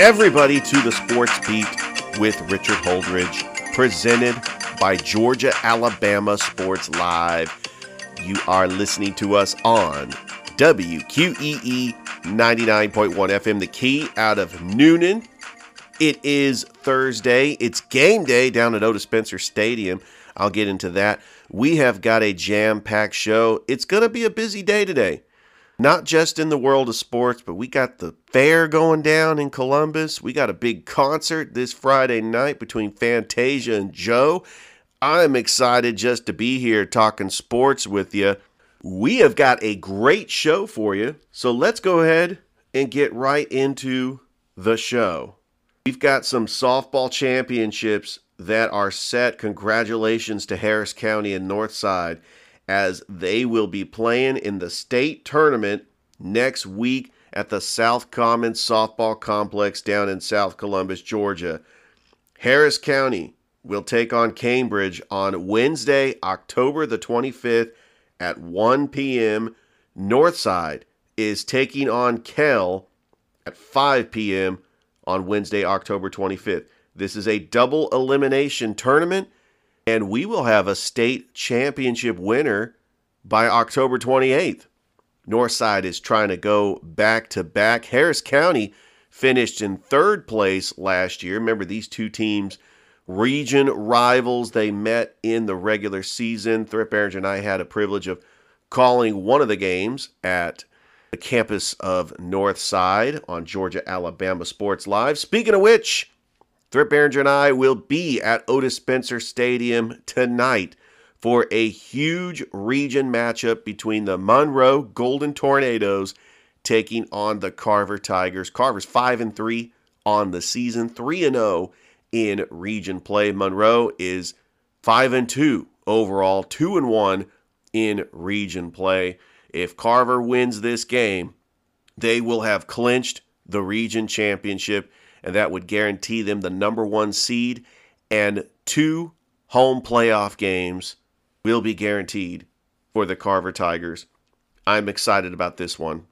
Everybody, to the Sports Beat with Richard Holdridge, presented by Georgia Alabama Sports Live. You are listening to us on WQEE 99.1 FM, the key out of Newnan. It is Thursday. It's game day down at Otis Spencer Stadium. I'll get into that. We have got a jam packed show. It's going to be a busy day today. Not just in the world of sports, but we got the fair going down in Columbus. We got a big concert this Friday night between Fantasia and Joe. I'm excited just to be here talking sports with you. We have got a great show for you. So let's go ahead and get right into the show. We've got some softball championships that are set. Congratulations to Harris County and Northside as they will be playing in the state tournament next week at the South Commons Softball Complex down in South Columbus, Georgia. Harris County will take on Cambridge on Wednesday, October the 25th at 1 p.m. Northside is taking on Kell at 5 p.m. on Wednesday, October 25th. This is a double elimination tournament, and we will have a state championship winner by October 28th. Northside is trying to go back to back. Harris County finished in third place last year. Remember, these two teams, region rivals, they met in the regular season. Thrift Barringer and I had a privilege of calling one of the games at the campus of Northside on Georgia Alabama Sports Live. Speaking of which, Thrift Barringer and I will be at Otis Spencer Stadium tonight for a huge region matchup between the Monroe Golden Tornadoes taking on the Carver Tigers. Carver's 5 and 3 on the season, 3 and 0 in region play. Monroe is 5 and 2 overall, 2 and 1 in region play. If Carver wins this game, they will have clinched the region championship, and that would guarantee them the number one seed and two home playoff games will be guaranteed for the Carver Tigers. I'm excited about this one.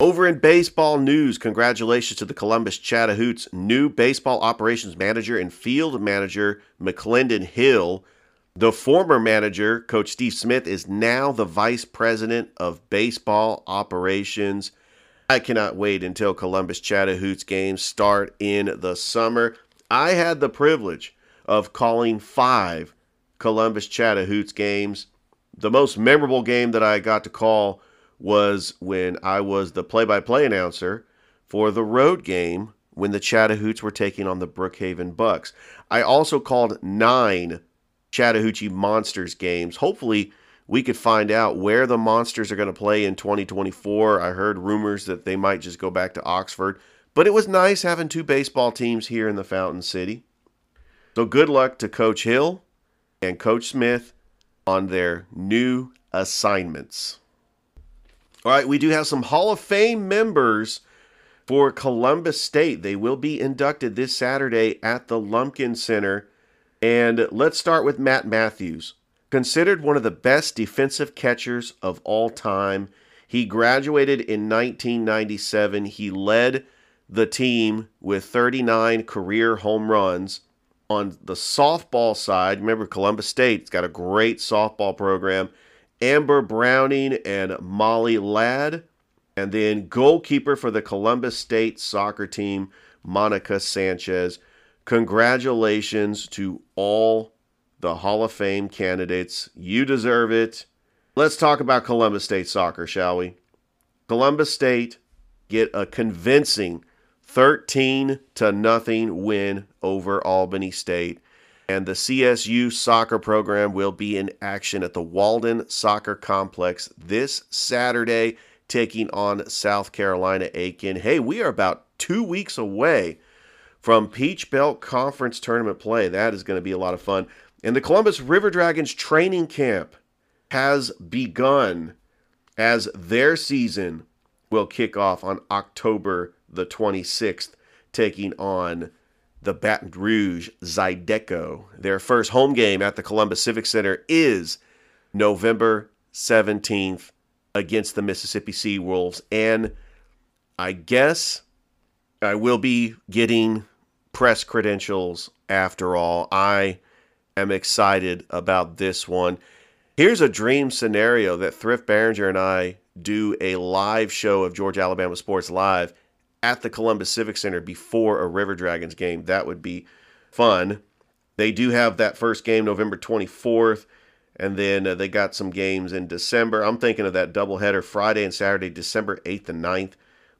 Over in baseball news, congratulations to the Columbus Chat-a-Hoots new baseball operations manager and field manager, McClendon Hill. The former manager, Coach Steve Smith, is now the vice president of baseball operations. I cannot wait until Columbus Chat-a-Hoots games start in the summer. I had the privilege of calling five Columbus Chat-a-Hoots games. The most memorable game that I got to call was when I was the play by play announcer for the road game when the Chat-a-Hoots were taking on the Brookhaven Bucks. I also called nine Chattahoochee Monsters games. Hopefully, we could find out where the Monsters are going to play in 2024. I heard rumors that they might just go back to Oxford, but it was nice having two baseball teams here in the Fountain City. So good luck to Coach Hill and Coach Smith on their new assignments. All right, we do have some Hall of Fame members for Columbus State. They will be inducted this Saturday at the Lumpkin Center. And let's start with Matt Matthews. Considered one of the best defensive catchers of all time, he graduated in 1997. He led the team with 39 career home runs on the softball side, remember Columbus State's got a great softball program. Amber Browning and Molly Ladd. And then goalkeeper for the Columbus State soccer team, Monica Sanchez. Congratulations to all the Hall of Fame candidates. You deserve it. Let's talk about Columbus State soccer, shall we? Columbus State get a convincing 13 to nothing win over Albany State. And the CSU soccer program will be in action at the Walden Soccer Complex this Saturday, taking on South Carolina Aiken. Hey, we are about two weeks away from Peach Belt Conference tournament play. That is going to be a lot of fun. And the Columbus River Dragons training camp has begun as their season will kick off on October the 26th, taking on the Baton Rouge Zydeco. Their first home game at the Columbus Civic Center is November 17th against the Mississippi Sea Wolves. And I guess I will be getting press credentials after all. I am excited about this one. Here's a dream scenario that Thrift Barringer and I do a live show of Georgia Alabama Sports Live at the Columbus Civic Center before a River Dragons game. That would be fun. They do have that first game November 24th, and then uh, they got some games in December. I'm thinking of that doubleheader Friday and Saturday, December 8th and 9th.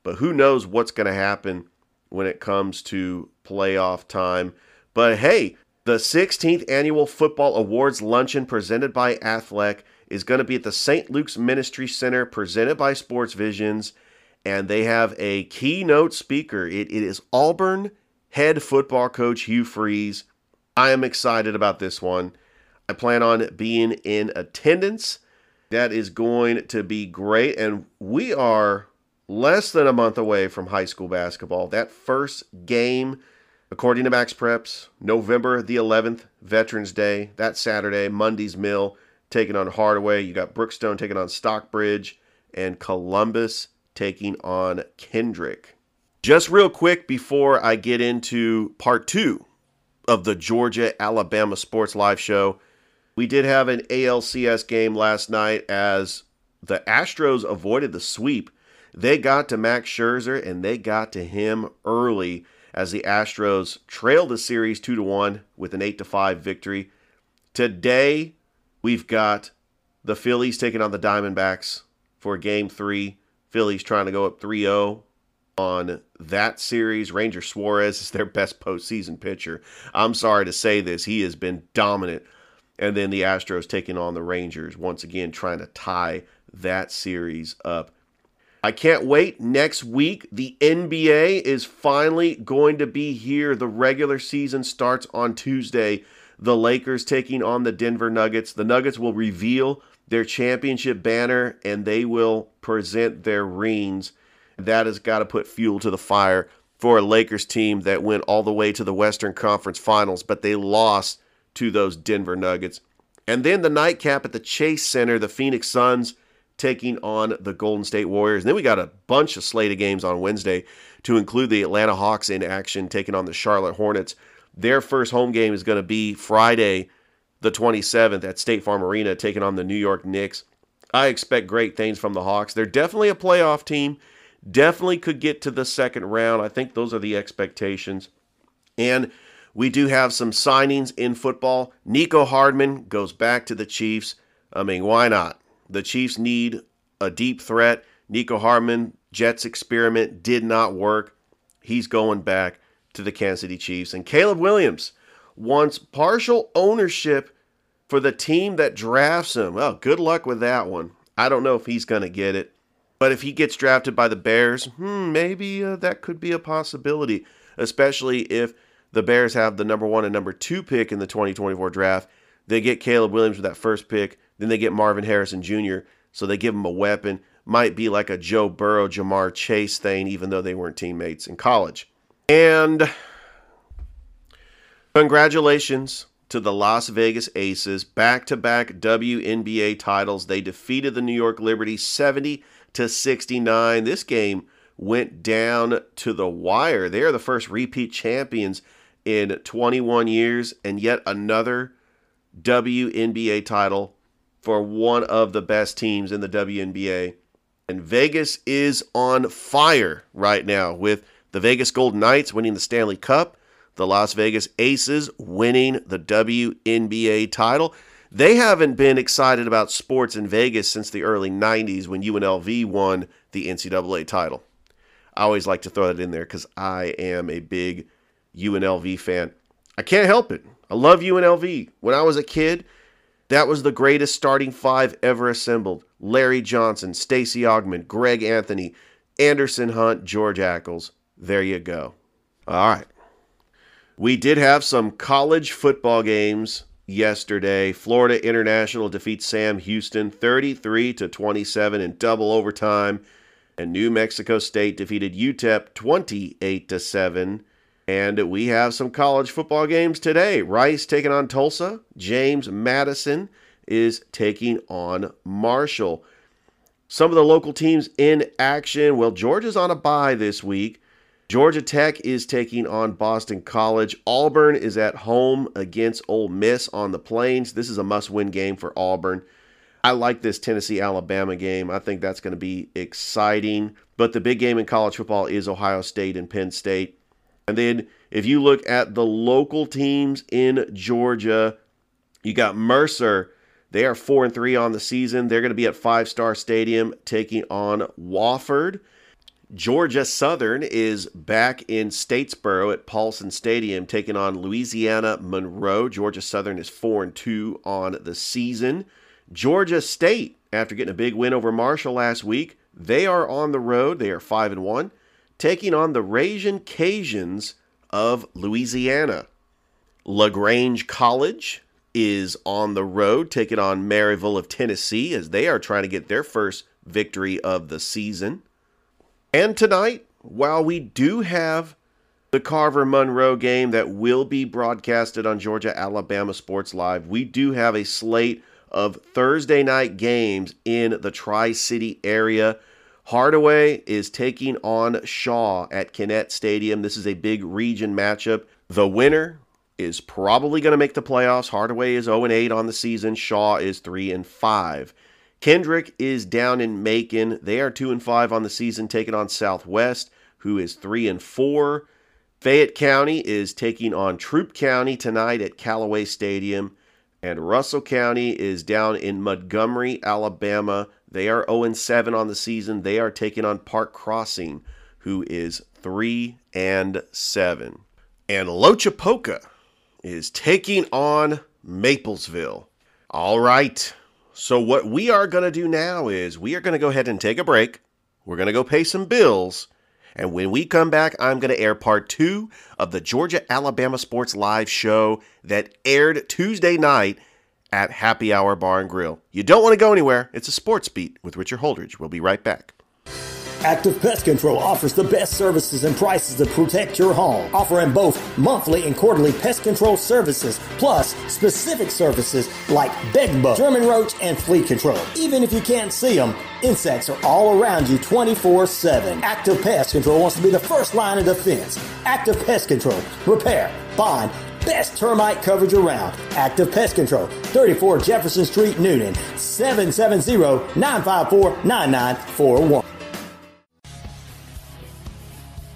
But who knows what's going to happen when it comes to playoff time. But hey, the 16th annual Football Awards Luncheon presented by Athlec is going to be at the St. Luke's Ministry Center, presented by Sports Visions, and they have a keynote speaker. it, it is Auburn head football coach Hugh Freeze. I am excited about this one. I plan on being in attendance. That is going to be great. And we are less than a month away from high school basketball. That first game, according to Max Preps, November the 11th, Veterans Day, that Saturday, Mundy's Mill taking on Hardaway. You got Brookstone taking on Stockbridge, and Columbus taking on Kendrick. Just real quick before I get into part two of the Georgia Alabama Sports Live show, we did have an ALCS game last night as the Astros avoided the sweep they got to Max Scherzer and they got to him early as the Astros trail the series 2 to 1 with an 8 to 5 victory. Today, we've got the Phillies taking on the Diamondbacks for game 3. Phillies trying to go up 3-0 on that series. Ranger Suarez is their best postseason pitcher. I'm sorry to say this, he has been dominant. And then the Astros taking on the Rangers once again, trying to tie that series up. I can't wait. Next week, the NBA is finally going to be here. The regular season starts on Tuesday. The Lakers taking on the Denver Nuggets. The Nuggets will reveal their championship banner and they will present their rings. That has got to put fuel to the fire for a Lakers team that went all the way to the Western Conference Finals, but they lost to those Denver Nuggets. And then the nightcap at the Chase Center, the Phoenix Suns taking on the Golden State Warriors. And then we got a bunch of slate of games on Wednesday to include the Atlanta Hawks in action taking on the Charlotte Hornets. Their first home game is going to be Friday, the 27th at State Farm Arena, taking on the New York Knicks. I expect great things from the Hawks. They're definitely a playoff team, definitely could get to the second round. I think those are the expectations. And we do have some signings in football. Nico Hardman goes back to the Chiefs. I mean, why not? The Chiefs need a deep threat. Nico Hardman, Jets experiment did not work. He's going back to the Kansas City Chiefs. And Caleb Williams wants partial ownership for the team that drafts him. Well, good luck with that one. I don't know if he's going to get it. But if he gets drafted by the Bears, hmm, maybe uh, that could be a possibility, especially if the Bears have the number one and number two pick in the 2024 draft. They get Caleb Williams with that first pick. Then they get Marvin Harrison Jr., so they give him a weapon. Might be like a Joe Burrow, Ja'Marr Chase thing, even though they weren't teammates in college. And congratulations to the Las Vegas Aces, back-to-back WNBA titles. They defeated the New York Liberty 70 to 69. This game went down to the wire. They are the first repeat champions in 21 years and yet another WNBA title for one of the best teams in the WNBA. And Vegas is on fire right now with the Vegas Golden Knights winning the Stanley Cup, the Las Vegas Aces winning the WNBA title. They haven't been excited about sports in Vegas since the early 90s when UNLV won the NCAA title. I always like to throw that in there because I am a big UNLV fan. I can't help it. I love UNLV. When I was a kid, that was the greatest starting five ever assembled. Larry Johnson, Stacey Augmon, Greg Anthony, Anderson Hunt, George Ackles. There you go. All right. We did have some college football games yesterday. Florida International defeats Sam Houston 33 to 27 in double overtime, and New Mexico State defeated UTEP 28 to 7 and we have some college football games today. Rice taking on Tulsa. James Madison is taking on Marshall. Some of the local teams in action. Well, Georgia's on a bye this week. Georgia Tech is taking on Boston College. Auburn is at home against Ole Miss on the Plains. This is a must win game for Auburn. I like this Tennessee Alabama game. I think that's going to be exciting. But the big game in college football is Ohio State and Penn State. And then if you look at the local teams in Georgia, you got Mercer. They are 4 and 3 on the season. They're going to be at Five Star Stadium taking on Wofford. Georgia Southern is back in Statesboro at Paulson Stadium taking on Louisiana Monroe. Georgia Southern is 4 and 2 on the season. Georgia State, after getting a big win over Marshall last week, they are on the road. They are 5 and 1, taking on the Ragin' Cajuns of Louisiana. LaGrange College is on the road, taking on Maryville of Tennessee as they are trying to get their first victory of the season. And tonight, while we do have the Carver Monroe game that will be broadcasted on Georgia Alabama Sports Live, we do have a slate of Thursday night games in the Tri City area. Hardaway is taking on Shaw at Kinnett Stadium. This is a big region matchup. The winner is probably going to make the playoffs. Hardaway is 0 8 on the season. Shaw is 3 and 5. Kendrick is down in Macon. They are 2 and 5 on the season, taking on Southwest, who is 3 and 4. Fayette County is taking on Troup County tonight at Callaway Stadium. And Russell County is down in Montgomery, Alabama. They are 0 7 on the season. They are taking on Park Crossing, who is 3 and 7. And Loachapoka is taking on Maplesville. All right. So, what we are going to do now is we are going to go ahead and take a break. We're going to go pay some bills. And when we come back, I'm going to air part two of the Georgia Alabama Sports Live show that aired Tuesday night at Happy Hour Bar and Grill. You don't want to go anywhere. It's a sports beat with Richard Holdridge. We'll be right back. Active Pest Control offers the best services and prices to protect your home, offering both monthly and quarterly pest control services, plus specific services like bed bug, German roach, and flea control. Even if you can't see them, insects are all around you 24 7. Active Pest Control wants to be the first line of defense. Active Pest Control, repair, bond, best termite coverage around. Active Pest Control, 34 Jefferson Street, Newnan, 770 954 9941.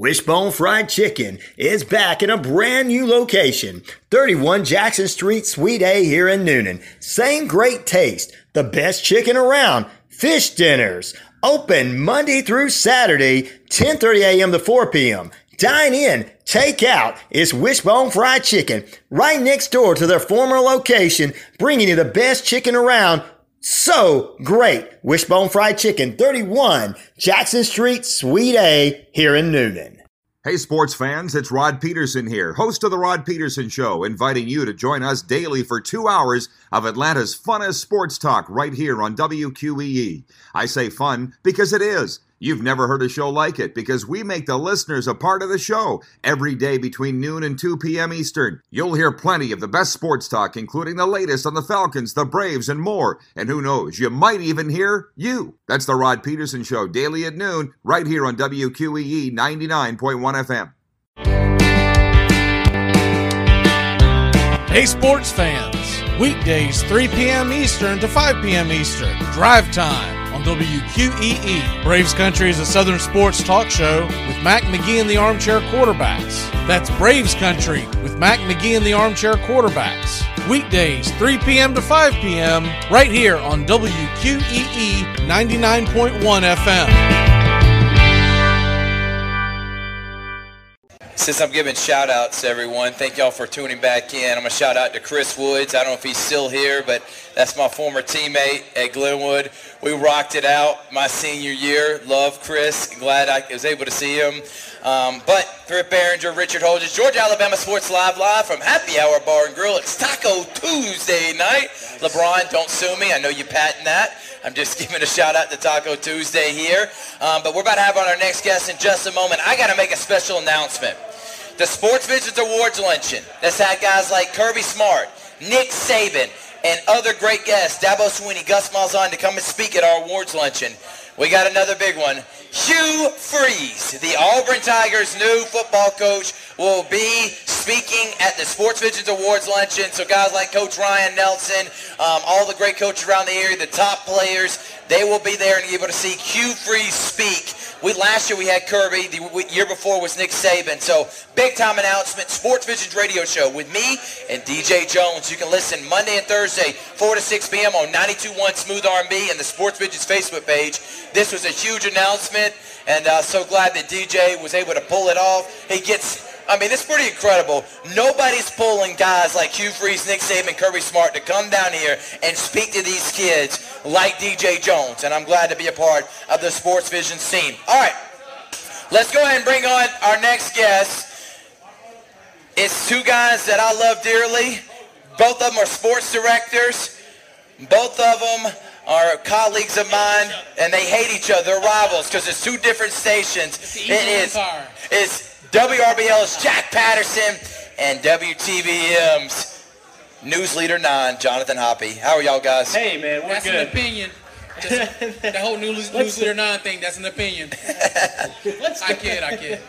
Wishbone Fried Chicken is back in a brand new location, 31 Jackson Street, Suite A here in Newnan. Same great taste, the best chicken around, fish dinners, open Monday through Saturday, 10:30 a.m. to 4 p.m. Dine in, take out. It's Wishbone Fried Chicken, right next door to their former location, bringing you the best chicken around so great. Wishbone Fried Chicken, 31 Jackson Street, Suite A, here in Newnan. Hey, sports fans, it's Rod Peterson here, host of The Rod Peterson Show, inviting you to join us daily for two hours of Atlanta's funnest sports talk right here on WQEE. I say fun because it is. You've never heard a show like it because we make the listeners a part of the show every day between noon and 2 p.m. Eastern. You'll hear plenty of the best sports talk, including the latest on the Falcons, the Braves, and more. And who knows, you might even hear you. That's the Rod Peterson Show, daily at noon, right here on WQEE 99.1 FM. Hey, sports fans. Weekdays, 3 p.m. Eastern to 5 p.m. Eastern. Drive time on WQEE. Braves Country is a Southern sports talk show with Mac McGee and the Armchair Quarterbacks. That's Braves Country with Mac McGee and the Armchair Quarterbacks. Weekdays, 3 p.m. to 5 p.m., right here on WQEE 99.1 FM. since I'm giving shout outs to everyone, thank y'all for tuning back in. I'm going to shout out to Chris Woods. I don't know if he's still here, but that's my former teammate at Glenwood. We rocked it out my senior year. Love Chris. Glad I was able to see him. Um, but Thrift Barringer, Richard Holdridge, Georgia Alabama Sports Live Live from Happy Hour Bar and Grill. It's Taco Tuesday night. LeBron, don't sue me. I know you patent that. I'm just giving a shout out to Taco Tuesday here. Um, but we're about to have on our next guest in just a moment. I got to make a special announcement. The Sports Visions Awards Luncheon that's had guys like Kirby Smart, Nick Saban, and other great guests, Dabo Swinney, Gus Malzahn, to come and speak at our awards luncheon. We got another big one. Hugh Freeze, the Auburn Tigers' new football coach, will be speaking at the Sports Visions Awards luncheon. So guys like Coach Ryan Nelson, um, all the great coaches around the area, the top players, they will be there and be able to see Hugh Freeze speak we last year we had Kirby. The year before was Nick Saban. So big time announcement. Sports Visions radio show with me and DJ Jones. You can listen Monday and Thursday, 4 to 6 p.m. on 92.1 Smooth R&B and the Sports Visions Facebook page. This was a huge announcement, and uh, so glad that DJ was able to pull it off. He gets I mean, it's pretty incredible. Nobody's pulling guys like Hugh Freeze, Nick Saban, Kirby Smart to come down here and speak to these kids like DJ Jones. And I'm glad to be a part of the Sports Vision team. All right, let's go ahead and bring on our next guest. It's two guys that I love dearly. Both of them are sports directors. Both of them are colleagues of mine, and they hate each other. They're rivals because it's two different stations. It is. It's WRBL's Jack Patterson and WTVM's News Leader 9, Jonathan Hoppy. How are y'all guys? Hey, man, we're That's good. an opinion. The whole news, news leader nine thing, that's an opinion. I kid, I kid.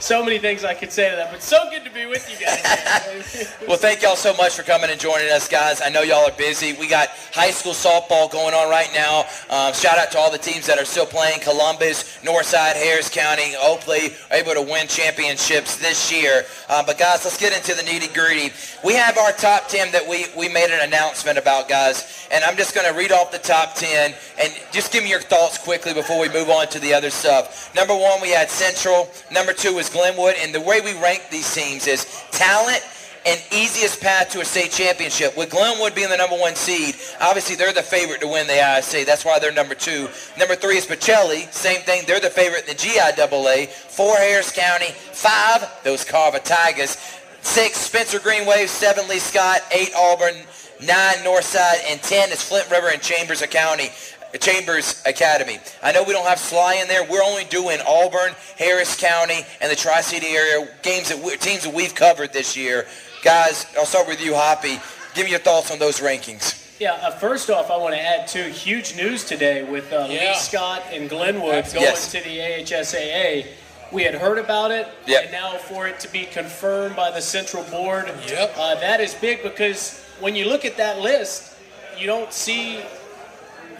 so many things I could say to that, but so good to be with you guys. well, thank y'all so much for coming and joining us, guys. I know y'all are busy. We got high school softball going on right now. Um, shout out to all the teams that are still playing. Columbus, Northside, Harris County, hopefully able to win championships this year. Uh, but guys, let's get into the nitty gritty. We have our top 10 that we, we made an announcement about, guys. And I'm just going to read off the top top 10. And just give me your thoughts quickly before we move on to the other stuff. Number one, we had Central. Number two was Glenwood. And the way we rank these teams is talent and easiest path to a state championship. With Glenwood being the number one seed, obviously they're the favorite to win the ISC. That's why they're number two. Number three is Pacelli. Same thing. They're the favorite in the GIAA. Four, Harris County. Five, those Carver Tigers. Six, Spencer Green Wave. Seven, Lee Scott. Eight, Auburn nine Northside, and 10 is Flint River and Chambers County. Chambers Academy. I know we don't have Schley in there. We're only doing Auburn, Harris County, and the Tri-City area games that we, teams that we've covered this year. Guys, I'll start with you, Hoppy. Give me your thoughts on those rankings. Yeah, uh, first off, I want to add two huge news today with uh, yeah. Lee Scott and Glenwood going yes. to the AHSAA. We had heard about it, yep. and now for it to be confirmed by the central board, yep. uh, that is big because when you look at that list, you don't see.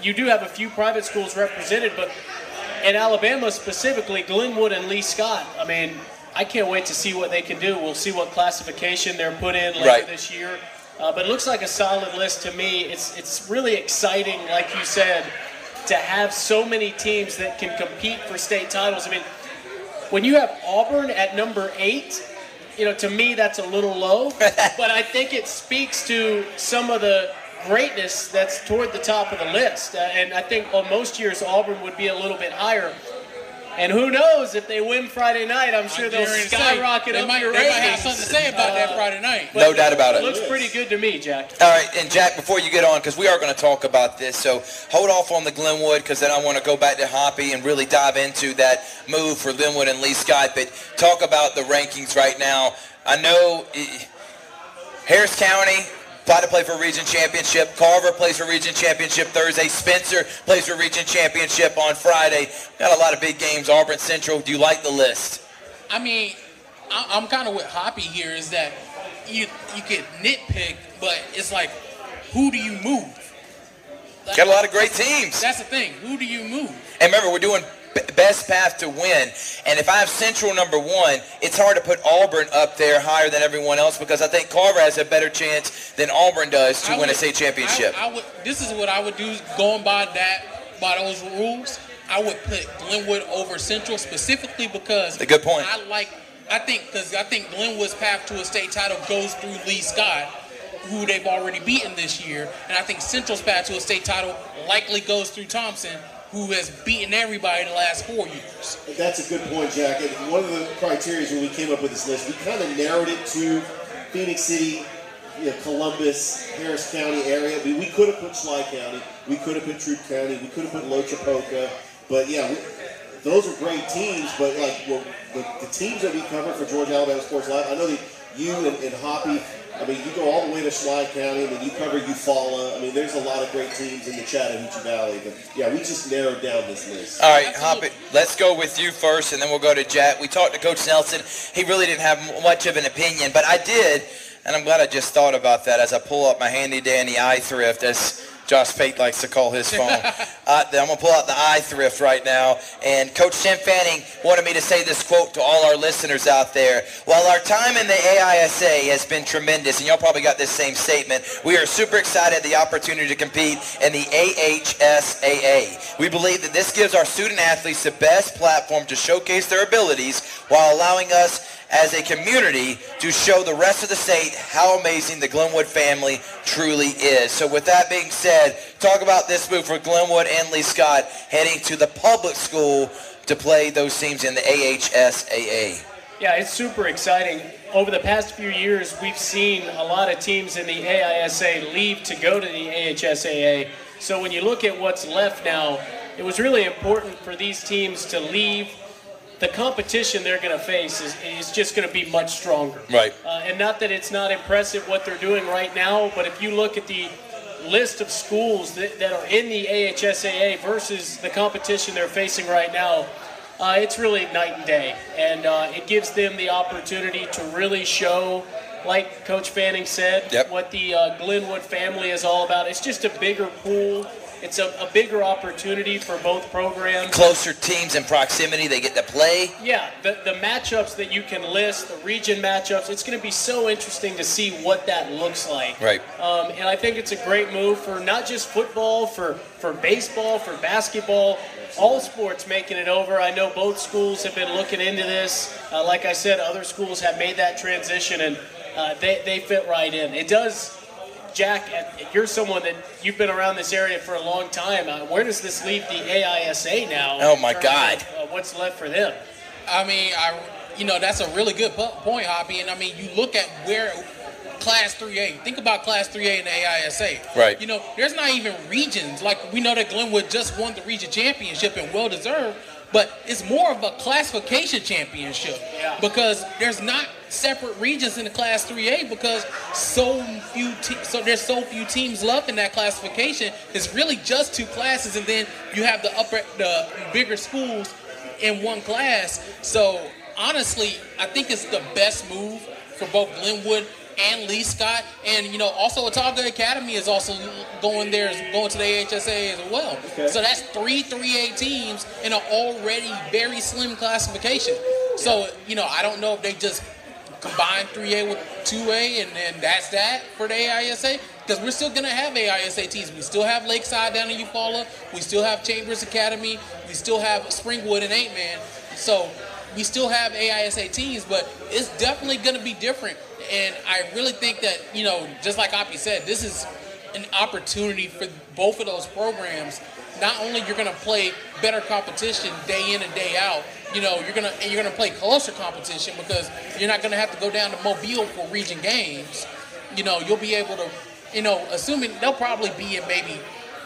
You do have a few private schools represented, but in Alabama specifically, Glenwood and Lee Scott. I mean, I can't wait to see what they can do. We'll see what classification they're put in later right. this year. Uh, but it looks like a solid list to me. It's it's really exciting, like you said, to have so many teams that can compete for state titles. I mean, when you have Auburn at number eight you know, to me that's a little low, but I think it speaks to some of the greatness that's toward the top of the list. Uh, and I think on most years Auburn would be a little bit higher. And who knows if they win Friday night? I'm sure they'll skyrocket say, up might, your they might have something to say about uh, that Friday night. No doubt about it. It looks pretty good to me, Jack. All right, and Jack, before you get on, because we are going to talk about this, so hold off on the Glenwood, because then I want to go back to Hoppy and really dive into that move for Glenwood and Lee Scott. But talk about the rankings right now. I know eh, Harris County to play for region championship. Carver plays for region championship Thursday. Spencer plays for region championship on Friday. Got a lot of big games. Auburn Central. Do you like the list? I mean, I'm kind of with Hoppy here. Is that you you get nitpick, but it's like, who do you move? Like, Got a lot of great teams. That's the thing. Who do you move? And remember, we're doing best path to win. And if I have Central number one, it's hard to put Auburn up there higher than everyone else because I think Carver has a better chance than Auburn does to I win would, a state championship. I, I would, this is what I would do going by that by those rules. I would put Glenwood over Central specifically because a good point. I like I think because I think Glenwood's path to a state title goes through Lee Scott, who they've already beaten this year, and I think Central's path to a state title likely goes through Thompson, who has beaten everybody the last four years. That's a good point, Jack. And one of the criteria when we came up with this list, we kind of narrowed it to Phenix City, you know, Columbus, Harris County area. I mean, we could have put Schley County, we could have put Troup County, we could have put Loachapoka, but yeah, we, those are great teams. But like well, the, the, teams that we cover for Georgia Alabama Sports Live, I know that you and, and Hoppy I mean, you go all the way to Schley County, and then you cover Eufaula. I mean, there's a lot of great teams in the Chattahoochee Valley. But yeah, we just narrowed down this list. All right, let's go with you first, and then we'll go to Jack. We talked to Coach Nelson. He really didn't have much of an opinion, but I did, and I'm glad I just thought about that as I pull up my handy dandy iThrift. As Josh Pate likes to call his phone. uh, I'm going to pull out the iThrift right now. And Coach Tim Fanning wanted me to say this quote to all our listeners out there. While our time in the AISA has been tremendous, and y'all probably got this same statement, we are super excited the opportunity to compete in the AHSAA. We believe that this gives our student athletes the best platform to showcase their abilities while allowing us as a community to show the rest of the state how amazing the Glenwood family truly is. So with that being said, talk about this move for Glenwood and Lee Scott heading to the public school to play those teams in the AHSAA. Yeah, it's super exciting. Over the past few years, we've seen a lot of teams in the AISA leave to go to the AHSAA. So when you look at what's left now, it was really important for these teams to leave the competition they're going to face is, is just going to be much stronger. Right. Uh, and not that it's not impressive what they're doing right now, but if you look at the list of schools that, that are in the AHSAA versus the competition they're facing right now, uh, it's really night and day. And uh, it gives them the opportunity to really show, like Coach Fanning said, yep. what the uh, Glenwood family is all about. It's just a bigger pool it's a, a, bigger opportunity for both programs. Closer teams in proximity, they get to play. Yeah, the, the matchups that you can list, the region matchups, it's going to be so interesting to see what that looks like. Right. Um, and I think it's a great move for not just football, for, for baseball, for basketball, all sports making it over. I know both schools have been looking into this. Uh, like I said, other schools have made that transition, and uh, they, they fit right in. It does Jack, you're someone that you've been around this area for a long time. Uh, where does this leave the AISA now? Oh my God! Of, uh, what's left for them? I mean, I you know that's a really good point, Hoppy. And I mean, you look at where Class 3A. Think about Class 3A in the AISA. Right. You know, there's not even regions. Like we know that Glenwood just won the region championship and well deserved but it's more of a classification championship yeah. because there's not separate regions in the class 3A because so few te- so there's so few teams left in that classification. It's really just two classes, and then you have the upper the bigger schools in one class. So honestly, I think it's the best move for both Glenwood and Lee Scott, and you know also Autauga Academy is also going there, going to the AHSA as well. Okay. So that's three 3A teams in an already very slim classification. So you know I don't know if they just combine 3A with 2A and then that's that for the AISA because we're still going to have AISA teams. We still have Lakeside down in Eufaula. We still have Chambers Academy. We still have Springwood and Eight Man. So we still have AISA teams, but it's definitely going to be different and I really think that, you know, just like Hoppy said, this is an opportunity for both of those programs. Not only you're going to play better competition day in and day out, you know, you're gonna you're gonna play closer competition because you're not gonna have to go down to Mobile for region games. You know, you'll be able to, you know, assuming they'll probably be in maybe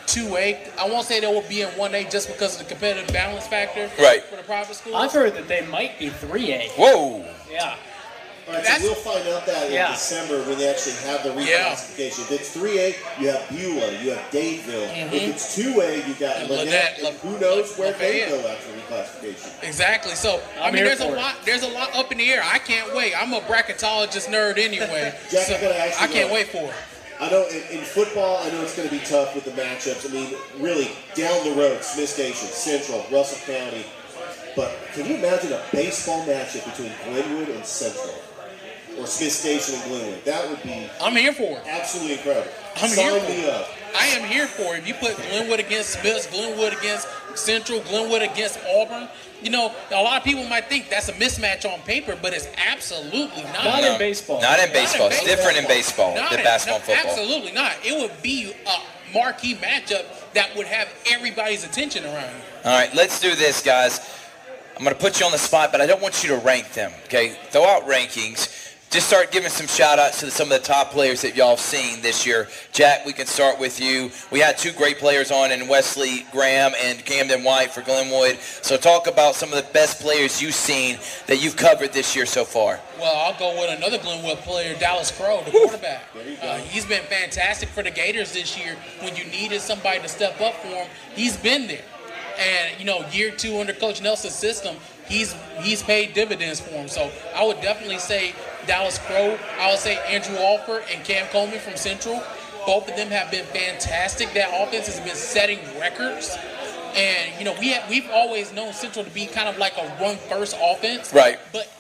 two A. I won't say they will be in one A just because of the competitive balance factor. Right. For the private schools. I've heard that they might be three A. Whoa. Yeah. All right, so we'll find out that in December when they actually have the reclassification. Yeah. If it's 3A, you have Beulah, you have Dadeville. Mm-hmm. If it's 2A, you got Lanett, and who knows where they go after reclassification. Exactly. So I'm i mean, there's a lot. There's a lot up in the air. I can't wait. I'm a bracketologist nerd anyway. Jack, so I, I can't wait for it. I know in, in, football, I know it's going to be tough with the matchups. I mean, really, down the road, Smith Station, Central, Russell County. But can you imagine a baseball matchup between Glenwood and Central? Or Smith Station in Glenwood. That would be. I'm here for it. Absolutely incredible. I'm Sign here for me it. up. I am here for it. If you put Glenwood against Smith, Glenwood against Central, Glenwood against Auburn. You know, a lot of people might think that's a mismatch on paper, but it's absolutely not. Not in baseball. Not in Not baseball. It's different in baseball Not than in- basketball no, football. Absolutely not. It would be a marquee matchup that would have everybody's attention around you. All right, let's do this, guys. I'm going to put you on the spot, but I don't want you to rank them, okay? Throw out rankings. Just start giving some shout outs to some of the top players that y'all have seen this year. Jack, we can start with you. We had two great players on in Wesley Graham and Camden White for Glenwood. So talk about some of the best players you've seen that you've covered this year so far. Well, I'll go with another Glenwood player, Dallas Crow, the quarterback. Uh, he's been fantastic for the Gators this year. When you needed somebody to step up for him, he's been there. And you know, year two under Coach Nelson's system, he's he's paid dividends for him. So I would definitely say Dallas Crow. I would say Andrew Alford and Cam Coleman from Central. Both of them have been fantastic. That offense has been setting records. And you know, we have, we've always known Central to be kind of like a run first offense. Right. But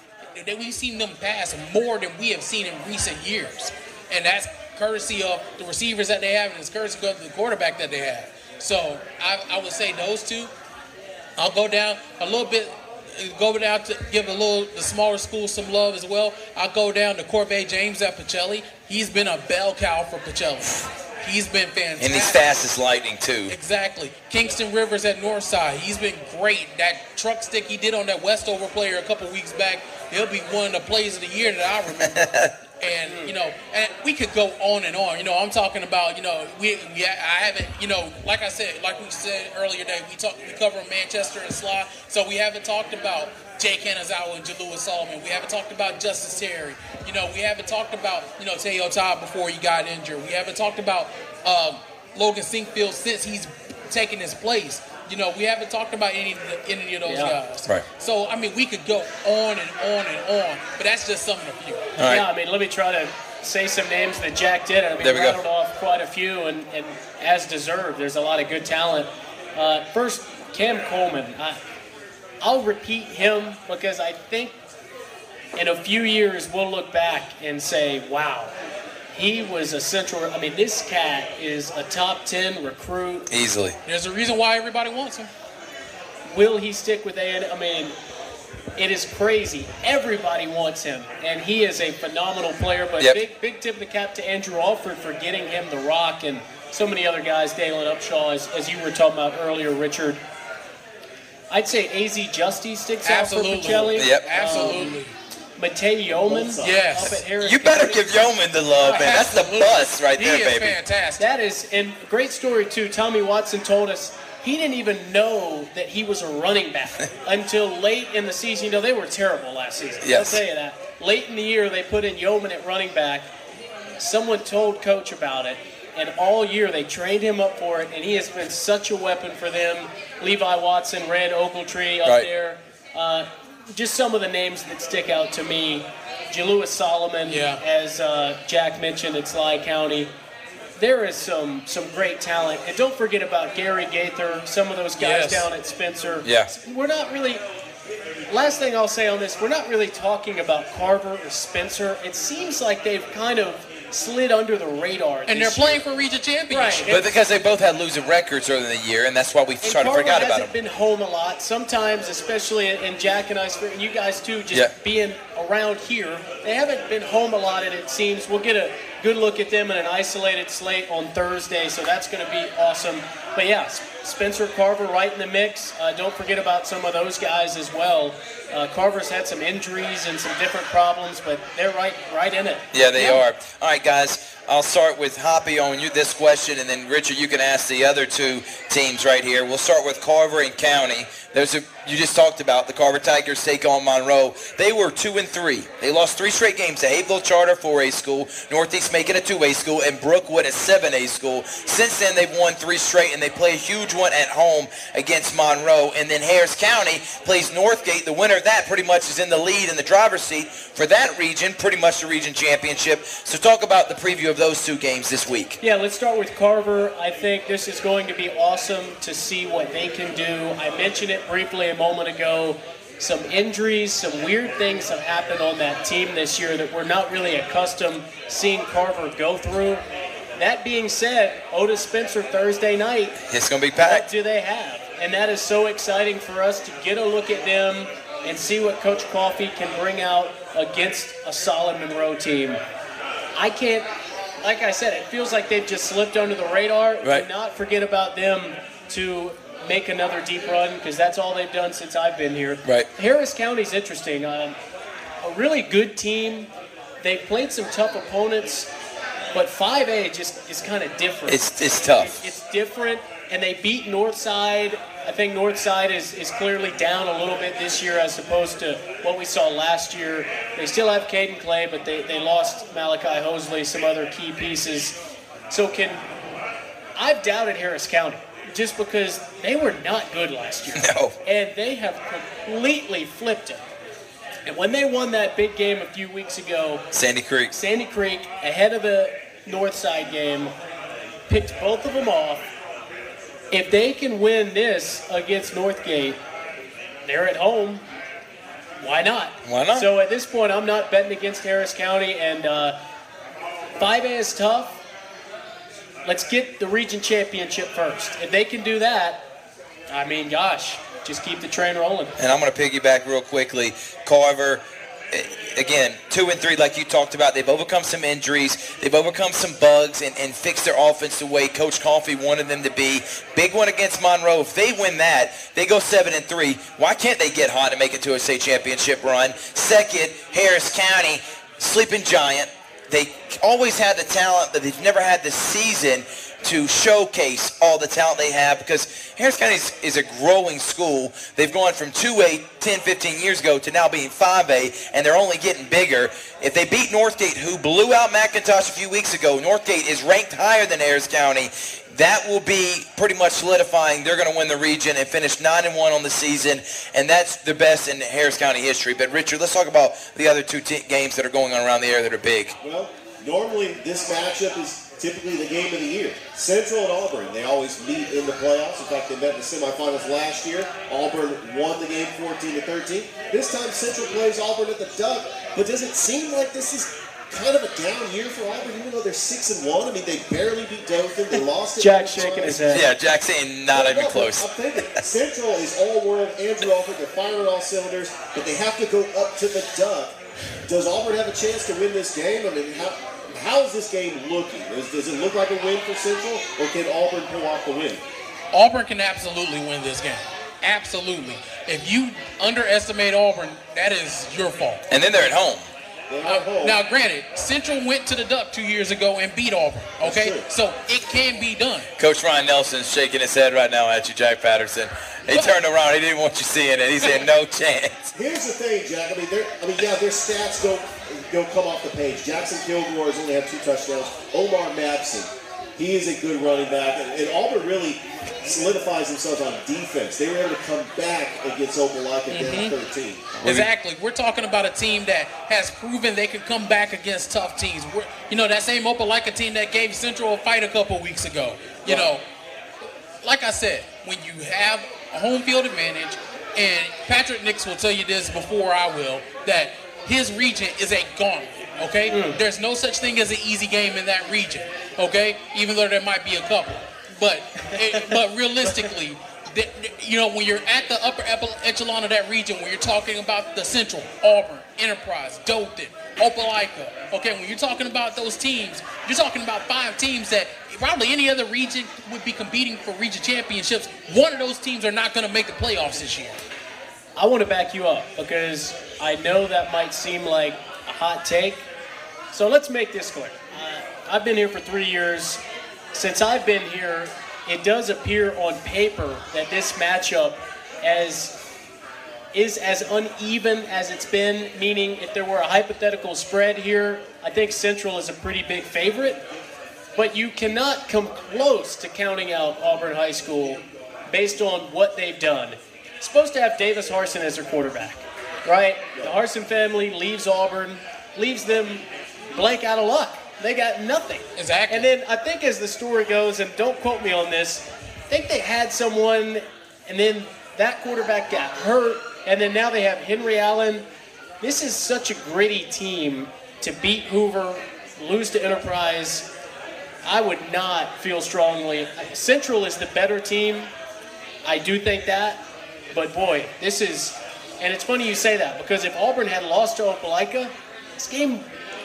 that we've seen them pass more than we have seen in recent years, and that's courtesy of the receivers that they have, and it's courtesy of the quarterback that they have. So I, I would say those two. I'll go down a little bit. Go down to give a little the smaller schools some love as well. I'll go down to Corvée James at Pacelli. He's been a bell cow for Pacelli. He's been fantastic. And he's fast as lightning, too. Exactly. Kingston Rivers at Northside. He's been great. That truck stick he did on that Westover player a couple weeks back, he'll be one of the plays of the year that I remember. and, you know, and we could go on and on. You know, I'm talking about, you know, we, we I haven't, you know, like I said, like we said earlier today, we talk, we cover Manchester and Schley, so we haven't talked about Jake Hanazawa and Jalewis Solomon. We haven't talked about Justice Terry. You know, we haven't talked about, you know, Teo Todd before he got injured. We haven't talked about uh, Logan Sinkfield since he's taken his place. You know, we haven't talked about any of, the, any of those Yeah. guys. Right. So, I mean, we could go on and on and on, but that's just some of the few. All right. Yeah, I mean, let me try to say some names that Jack did. I mean, There we go. rattled off quite a few, and, and as deserved. There's a lot of good talent. Uh, first, Cam Coleman. I, I'll repeat him because I think in a few years we'll look back and say, wow, he was a central. I mean, this cat is a top 10 recruit. Easily. There's a reason why everybody wants him. Will he stick with A&M? I mean, it is crazy. Everybody wants him, and he is a phenomenal player. But Yep. big, big tip of the cap to Andrew Alford for getting him the rock, and so many other guys. Dalen Upshaw, as, as you were talking about earlier, Richard. I'd say Az Justy sticks Absolutely. out for Pacelli. Yep. Um, Absolutely. Matei Yeoman Yes. up at Harris You better County. give Yeoman the love, man. That's the Absolutely. bus right he there, is baby. fantastic. That is, and great story too. Tommy Watson told us he didn't even know that he was a running back until late in the season. You know, they were terrible last season. Yes. I'll tell you that. Late in the year, they put in Yeoman at running back. Someone told coach about it, and all year they trained him up for it, and he has been such a weapon for them. Levi Watson, Red Ogletree up Right. there. Uh, just some of the names that stick out to me. Jalewis Solomon, Yeah. as uh, Jack mentioned, at Schley County there is some some great talent, and don't forget about Gary Gaither, some of those guys Yes. down at Spencer. Yeah. we're not really. Last thing I'll say on this, we're not really talking about Carver or Spencer. It seems like they've kind of slid under the radar. and they're this year. playing for region championship. Right. But because they both had losing records earlier in the year, and that's why we And sort of Carver forgot about hasn't them. been home a lot. Sometimes, especially in Jack and I, and you guys too, just Yeah. being around here, they haven't been home a lot, and it seems we'll get a good look at them in an isolated slate on Thursday, so that's going to be awesome. But yeah, S- Spencer Carver right in the mix. Uh, don't forget about some of those guys as well. Uh, Carver's had some injuries and some different problems, but they're right, right in it. Yeah, they are. All right, guys. I'll start with Hoppy on you this question, and then Richard, you can ask the other two teams right here. We'll start with Carver and County. There's a you just talked about the Carver Tigers take on Monroe. They were two and three. They lost three straight games to Hayville Charter 4A school, Northeast making a 2A school, and Brookwood a 7A school. Since then, they've won three straight, and they play a huge one at home against Monroe. And then Harris County plays Northgate. The winner of that pretty much is in the lead in the driver's seat for that region, pretty much the region championship. So talk about the preview of those two games this week. Yeah, let's start with Carver. I think this is going to be awesome to see what they can do. I mentioned it briefly a moment ago. Some injuries, some weird things have happened on that team this year that we're not really accustomed seeing Carver go through. That being said, Otis Spencer Thursday night, It's going to be what packed. do they have? and that is so exciting for us to get a look at them and see what Coach Coffey can bring out against a solid Monroe team. I can't, like I said, it feels like they've just slipped under the radar. Right. Do not forget about them to make another deep run because that's all they've done since I've been here. Right. Harris County's interesting. Um, a really good team. They've played some tough opponents, but 5A just is kind of different. It's it's tough. It's different, and they beat Northside. I think Northside is, is clearly down a little bit this year as opposed to what we saw last year. They still have Caden Clay, but they, they lost Malachi Hosley, some other key pieces. So can I've doubted Harris County just because they were not good last year. No. And they have completely flipped it. And when they won that big game a few weeks ago, Sandy Creek. Sandy Creek, ahead of the Northside game, picked both of them off. If they can win this against Northgate, they're at home. Why not? Why not? So at this point, I'm not betting against Harris County, and uh, 5A is tough. Let's get the region championship first. If they can do that, I mean, gosh, just keep the train rolling. And I'm going to piggyback real quickly. Carver, again, two and three, like you talked about, they've overcome some injuries. They've overcome some bugs and, and fixed their offense the way Coach Coffey wanted them to be. Big one against Monroe. If they win that, they go seven and three. Why can't they get hot and make it to a state championship run? Second, Harris County, sleeping giant. They always had the talent, but they've never had the season to showcase all the talent they have because Harris County is, is a growing school. They've gone from 2A 10, 15 years ago to now being 5A, and they're only getting bigger. If they beat Northgate, who blew out McIntosh a few weeks ago, Northgate is ranked higher than Harris County. That will be pretty much solidifying. They're going to win the region and finish 9 and 1 on the season, and that's the best in Harris County history. But Richard, let's talk about the other two t- games that are going on around the area that are big. Well, normally this matchup is typically the game of the year. Central and Auburn, they always meet in the playoffs. In fact, they met in the semifinals last year. Auburn won the game 14 to 13. This time Central plays Auburn at the Duck, but does it seem like this is kind of a down year for Auburn, even though they're six and one? I mean, they barely beat Dothan. They lost. Jack shaking his head. Yeah, Jack saying not even close. I'm thinking Central is all world. Andrew Alford, they're firing all cylinders, but they have to go up to the Duck. Does Auburn have a chance to win this game? I mean, how how is this game looking? Does, does it look like a win for Central, or can Auburn pull off the win? Auburn can absolutely win this game. Absolutely. If you underestimate Auburn, that is your fault. And then they're at home. They're Uh, now, granted, Central went to the Duck two years ago and beat Auburn. Okay, so it can be done. Coach Ryan Nelson's shaking his head right now at you, Jack Patterson. He turned around. He didn't want you seeing it. He said, no chance. Here's the thing, Jack. I mean, they're, I mean, yeah, their stats don't don't come off the page. Jackson Kilgore has only had two touchdowns. Omar Mabson, he is a good running back, and, and Auburn really solidifies themselves on defense. They were able to come back against Opelika down mm-hmm. 13. Exactly. We're talking about a team that has proven they can come back against tough teams. We're, you know, that same Opelika team that gave Central a fight a couple weeks ago. You know, like I said, when you have a home field advantage, and Patrick Nix will tell you this before I will, that his region is a gauntlet. Okay, there's no such thing as an easy game in that region. Okay, even though there might be a couple, but it, but realistically, th- you know when you're at the upper echelon of that region, when you're talking about the Central, Auburn, Enterprise, Dothan, Opelika. Okay, when you're talking about those teams, you're talking about five teams that probably any other region would be competing for region championships. One of those teams are not going to make the playoffs this year. I want to back you up because I know that might seem like a hot take. So let's make this clear. Uh, I've been here for three years. Since I've been here, it does appear on paper that this matchup as is as uneven as it's been. Meaning, if there were a hypothetical spread here, I think Central is a pretty big favorite. But you cannot come close to counting out Auburn High School based on what they've done. Supposed to have Davis Harson as their quarterback, right? The Arson family leaves Auburn, leaves them blank out of luck. They got nothing. Exactly. And then I think as the story goes, and don't quote me on this, I think they had someone, and then that quarterback got hurt, and then now they have Henry Allen. This is such a gritty team to beat Hoover, lose to Enterprise. I would not feel strongly. Central is the better team, I do think that, but boy, this is, and it's funny you say that because if Auburn had lost to Opelika, this game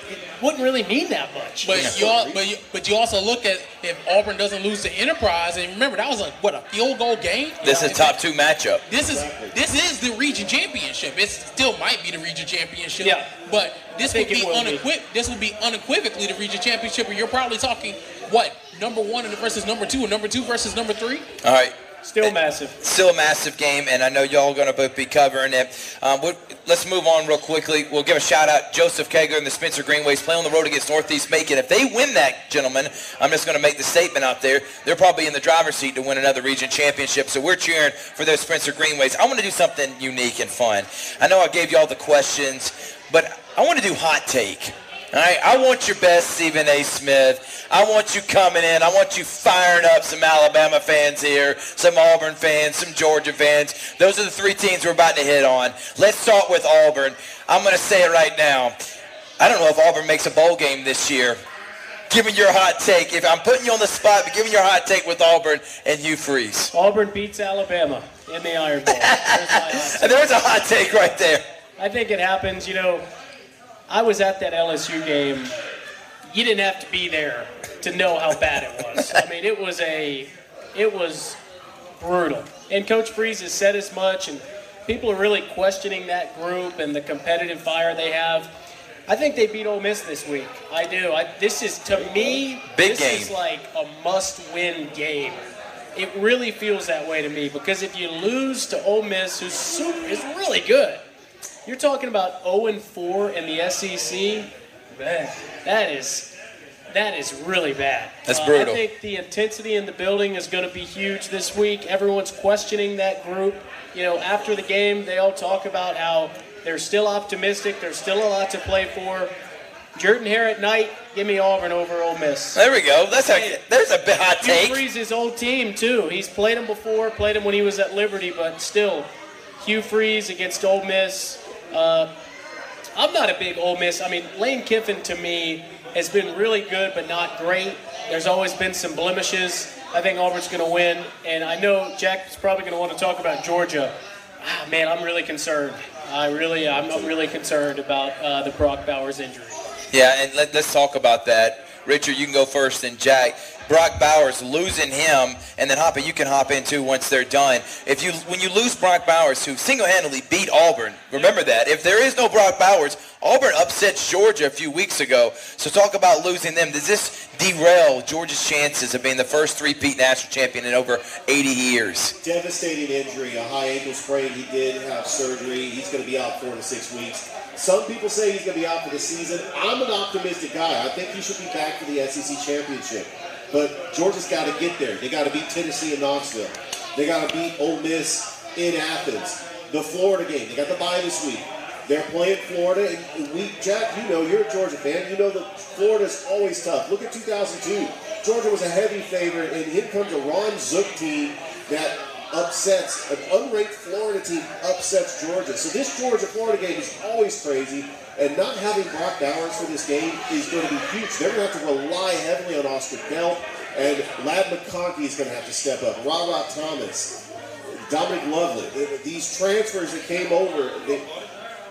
it wouldn't really mean that much. But you, all, but you, but you also look at if Auburn doesn't lose to Enterprise, and remember that was like what a field goal game. This is top two matchup. This is this is the region championship. It still might be the region championship. Yeah. But this would be it be. unequiv- This would be unequivocally the region championship, and you're probably talking what number one versus number two, or number two versus number three. All right. Still massive. Still a massive game, and I know y'all are going to both be covering it. Um, let's move on real quickly. We'll give a shout out Joseph Kager and the Spencer Greenwaves play on the road against Northeast Macon. If they win that, gentlemen, I'm just going to make the statement out there. They're probably in the driver's seat to win another region championship. So we're cheering for those Spencer Greenwaves. I want to do something unique and fun. I know I gave y'all the questions, but I want to do hot take. All right, I want your best Stephen A. Smith. I want you coming in. I want you firing up some Alabama fans here, some Auburn fans, some Georgia fans. Those are the three teams we're about to hit on. Let's start with Auburn. I'm going to say it right now. I don't know if Auburn makes a bowl game this year. Give me your hot take. If I'm putting you on the spot, but give me your hot take with Auburn and Hugh Freeze. Auburn beats Alabama in the Iron Bowl. There's my hot take. And there's a hot take right there. I think it happens. You know, I was at that LSU game. You didn't have to be there to know how bad it was. I mean, it was a, it was brutal. And Coach Freeze has said as much, and people are really questioning that group and the competitive fire they have. I think they beat Ole Miss this week. I do. I, this is to me, Big this game. is like a must-win game. It really feels that way to me because if you lose to Ole Miss, who's super, is really good, you're talking about 0 and 4 in the SEC. Man, that is that is really bad. That's Uh, brutal. I think the intensity in the building is going to be huge this week. Everyone's questioning that group. You know, after the game, they all talk about how they're still optimistic. There's still a lot to play for. Jordan Hare at night, give me Auburn over Ole Miss. There we go. That's a, there's a bit hot Hugh take. Freeze his old team too. He's played him before, played him when he was at Liberty, but still, Hugh Freeze against Ole Miss. Uh, I'm not a big Ole Miss. I mean, Lane Kiffin to me has been really good, but not great. There's always been some blemishes. I think Auburn's going to win, and I know Jack's probably going to want to talk about Georgia. Ah, man, I'm really concerned. I really, I'm, really concerned about uh, the Brock Bowers injury. Yeah, and let, let's talk about that. Richard, you can go first, and Jack. Brock Bowers losing him, and then Hoppy, you can hop in too once they're done. If you when you lose Brock Bowers, who single-handedly beat Auburn, remember that. If there is no Brock Bowers, Auburn upsets Georgia a few weeks ago. So talk about losing them. Does this derail Georgia's chances of being the first three-peat national champion in over 80 years? devastating injury, a high ankle sprain. He did have surgery. He's going to be out four to six weeks. Some people say he's going to be out for the season. I'm an optimistic guy. I think he should be back for the SEC championship. But Georgia's got to get there. They got to beat Tennessee and Knoxville. They got to beat Ole Miss in Athens. The Florida game. They got the bye this week. They're playing Florida. And we, Jack, you know, you're a Georgia fan. You know that Florida's always tough. Look at 2002. Georgia was a heavy favorite, and here comes a Ron Zook team that upsets an unranked Florida team upsets Georgia. So this Georgia Florida game is always crazy, and not having Brock Bowers for this game is going to be huge. They're going to have to rely heavily on Oscar Delp, and Ladd McConkey is going to have to step up. Rara Thomas, Dominic Lovett, these transfers that came over. They,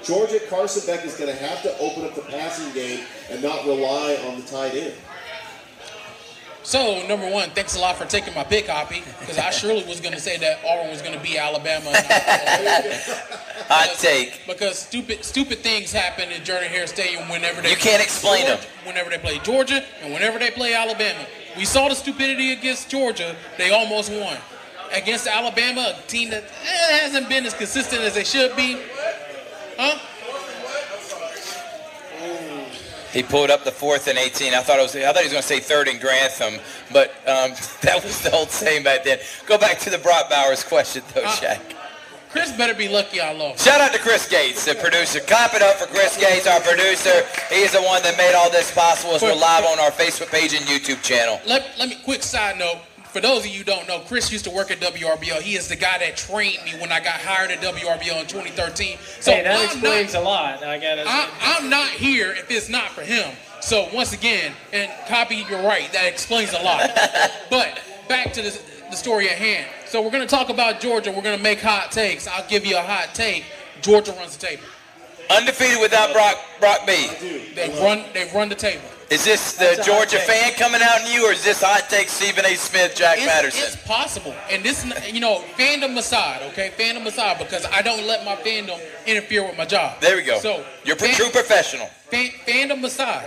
Georgia Carson Beck is going to have to open up the passing game and not rely on the tight end. So, number one, thanks a lot for taking my pick, Hoppy, because I surely was going to say that Auburn was going to be Alabama. Hot take. because stupid stupid things happen in Jordan Hare Stadium whenever they You can't explain Georgia- them. Whenever they play Georgia and whenever they play Alabama, we saw the stupidity against Georgia. They almost won against Alabama, a team that eh, hasn't been as consistent as they should be. Huh? He pulled up the fourth and 18. I thought it was. I thought he was going to say third and Grantham, but um, that was the old saying back then. Go back to the Brock Bowers question, though, Uh, Shaq. Chris better be lucky I lost. Shout out to Chris Gates, the producer. Clap it up for Chris Gates, our producer. He's the one that made all this possible. As we're live on our Facebook page and YouTube channel. Let, let me quick side note. For those of you who don't know, Chris used to work at WRBL. He is the guy that trained me when I got hired at WRBL in 2013. So hey, that I'm explains not, a lot. I got to. I, I'm not here if it's not for him. So once again, and copy, you're right. That explains a lot. but back to the, the story at hand. So we're going to talk about Georgia. We're going to make hot takes. I'll give you a hot take. Georgia runs the table. Undefeated without Brock Brock B. They run. They run the table. Is this the That's Georgia fan coming out in you, or is this hot take Stephen A. Smith, Jack It's, Patterson? it's possible, and this, you know, fandom aside, okay, fandom aside, because I don't let my fandom interfere with my job. there we go. So you're a fan- true professional. fan, fandom aside,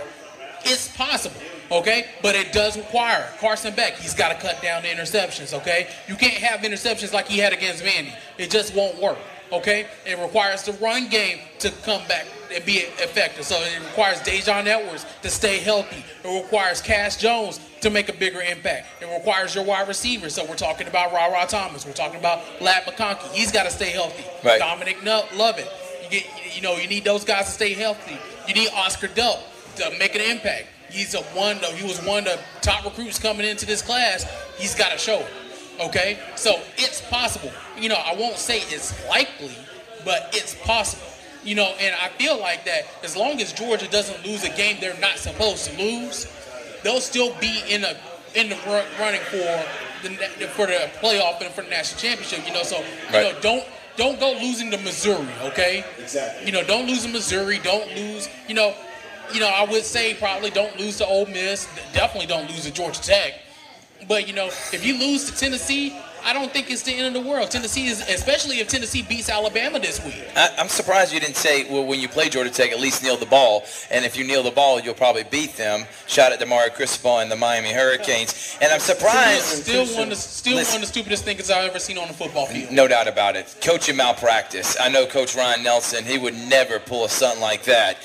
it's possible, okay? But it does require Carson Beck. He's got to cut down the interceptions, okay? You can't have interceptions like he had against Vandy. It just won't work, okay? It requires the run game to come back and be effective. So it requires Daijun Edwards to stay healthy. It requires Cash Jones to make a bigger impact. It requires your wide receivers. So we're talking about Rara Thomas. We're talking about Ladd McConkey. He's got to stay healthy. Right. Dominic Lovett. You get, you know, you need those guys to stay healthy. You need Oscar Delp to make an impact. He's a one. Though he was one of the top recruits coming into this class. He's got to show it. Okay, so it's possible. You know, I won't say it's likely, but it's possible. You know, and I feel like that as long as Georgia doesn't lose a game they're not supposed to lose, they'll still be in a in the run, running for the for the playoff and for the national championship. You know, so you Right. know don't don't go losing to Missouri. Okay, Exactly. you know, don't lose to Missouri. Don't lose. You know, you know, I would say probably don't lose to Ole Miss. Definitely don't lose to Georgia Tech. But you know, if you lose to Tennessee, I don't think it's the end of the world. Tennessee is, especially if Tennessee beats Alabama this week. I, I'm surprised you didn't say, well, when you play Georgia Tech, at least kneel the ball. And if you kneel the ball, you'll probably beat them. Shout out to Mario Cristobal and the Miami Hurricanes. And I'm surprised. Still one, of the, still Listen. one of the stupidest things I've ever seen on the football field. No doubt about it. Coaching malpractice. I know Coach Ryan Nelson, he would never pull a stunt like that.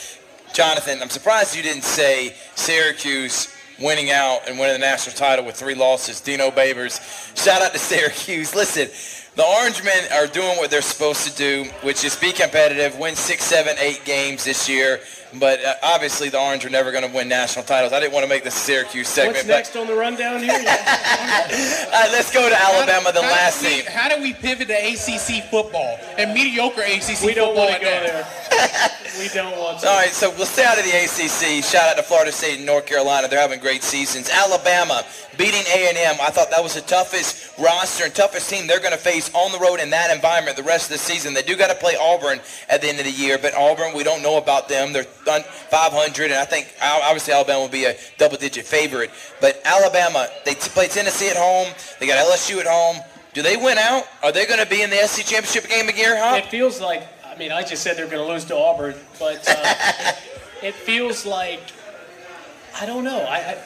Jonathan, I'm surprised you didn't say Syracuse winning out and winning the national title with three losses. Dino Babers. Shout out to Syracuse. Listen, the Orange Men are doing what they're supposed to do, which is be competitive, win six, seven, eight games this year. But uh, obviously, the Orange are never going to win national titles. I didn't want to make the Syracuse segment, What's next on the rundown here? uh, let's go to Alabama, the How last we- team. How do we pivot to ACC football and mediocre ACC football? we don't want to go there. We don't want to. All right, so we'll stay out of the ACC. Shout out to Florida State and North Carolina. They're having great seasons. Alabama beating A&M. I thought that was the toughest roster and toughest team they're going to face on the road in that environment the rest of the season. They do got to play Auburn at the end of the year, but Auburn, we don't know about them. They're 500, and I think obviously Alabama will be a double-digit favorite. But Alabama, they play Tennessee at home. They got LSU at home. Do they win out? Are they going to be in the SC championship game again, huh? It feels like, I mean, I just said they're going to lose to Auburn, but uh, it feels like, I don't know. I, I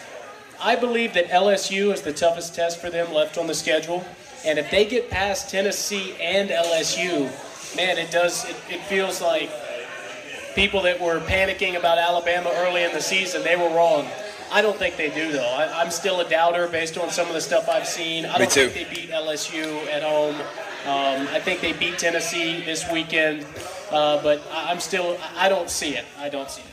I believe that LSU is the toughest test for them left on the schedule, and if they get past Tennessee and LSU, man, it does. It, it feels like people that were panicking about Alabama early in the season, they were wrong. I don't think they do though. I, I'm still a doubter based on some of the stuff I've seen. I Me don't too. think they beat LSU at home. Um, I think they beat Tennessee this weekend, uh, but I- I'm still. I I don't see it. I don't see it.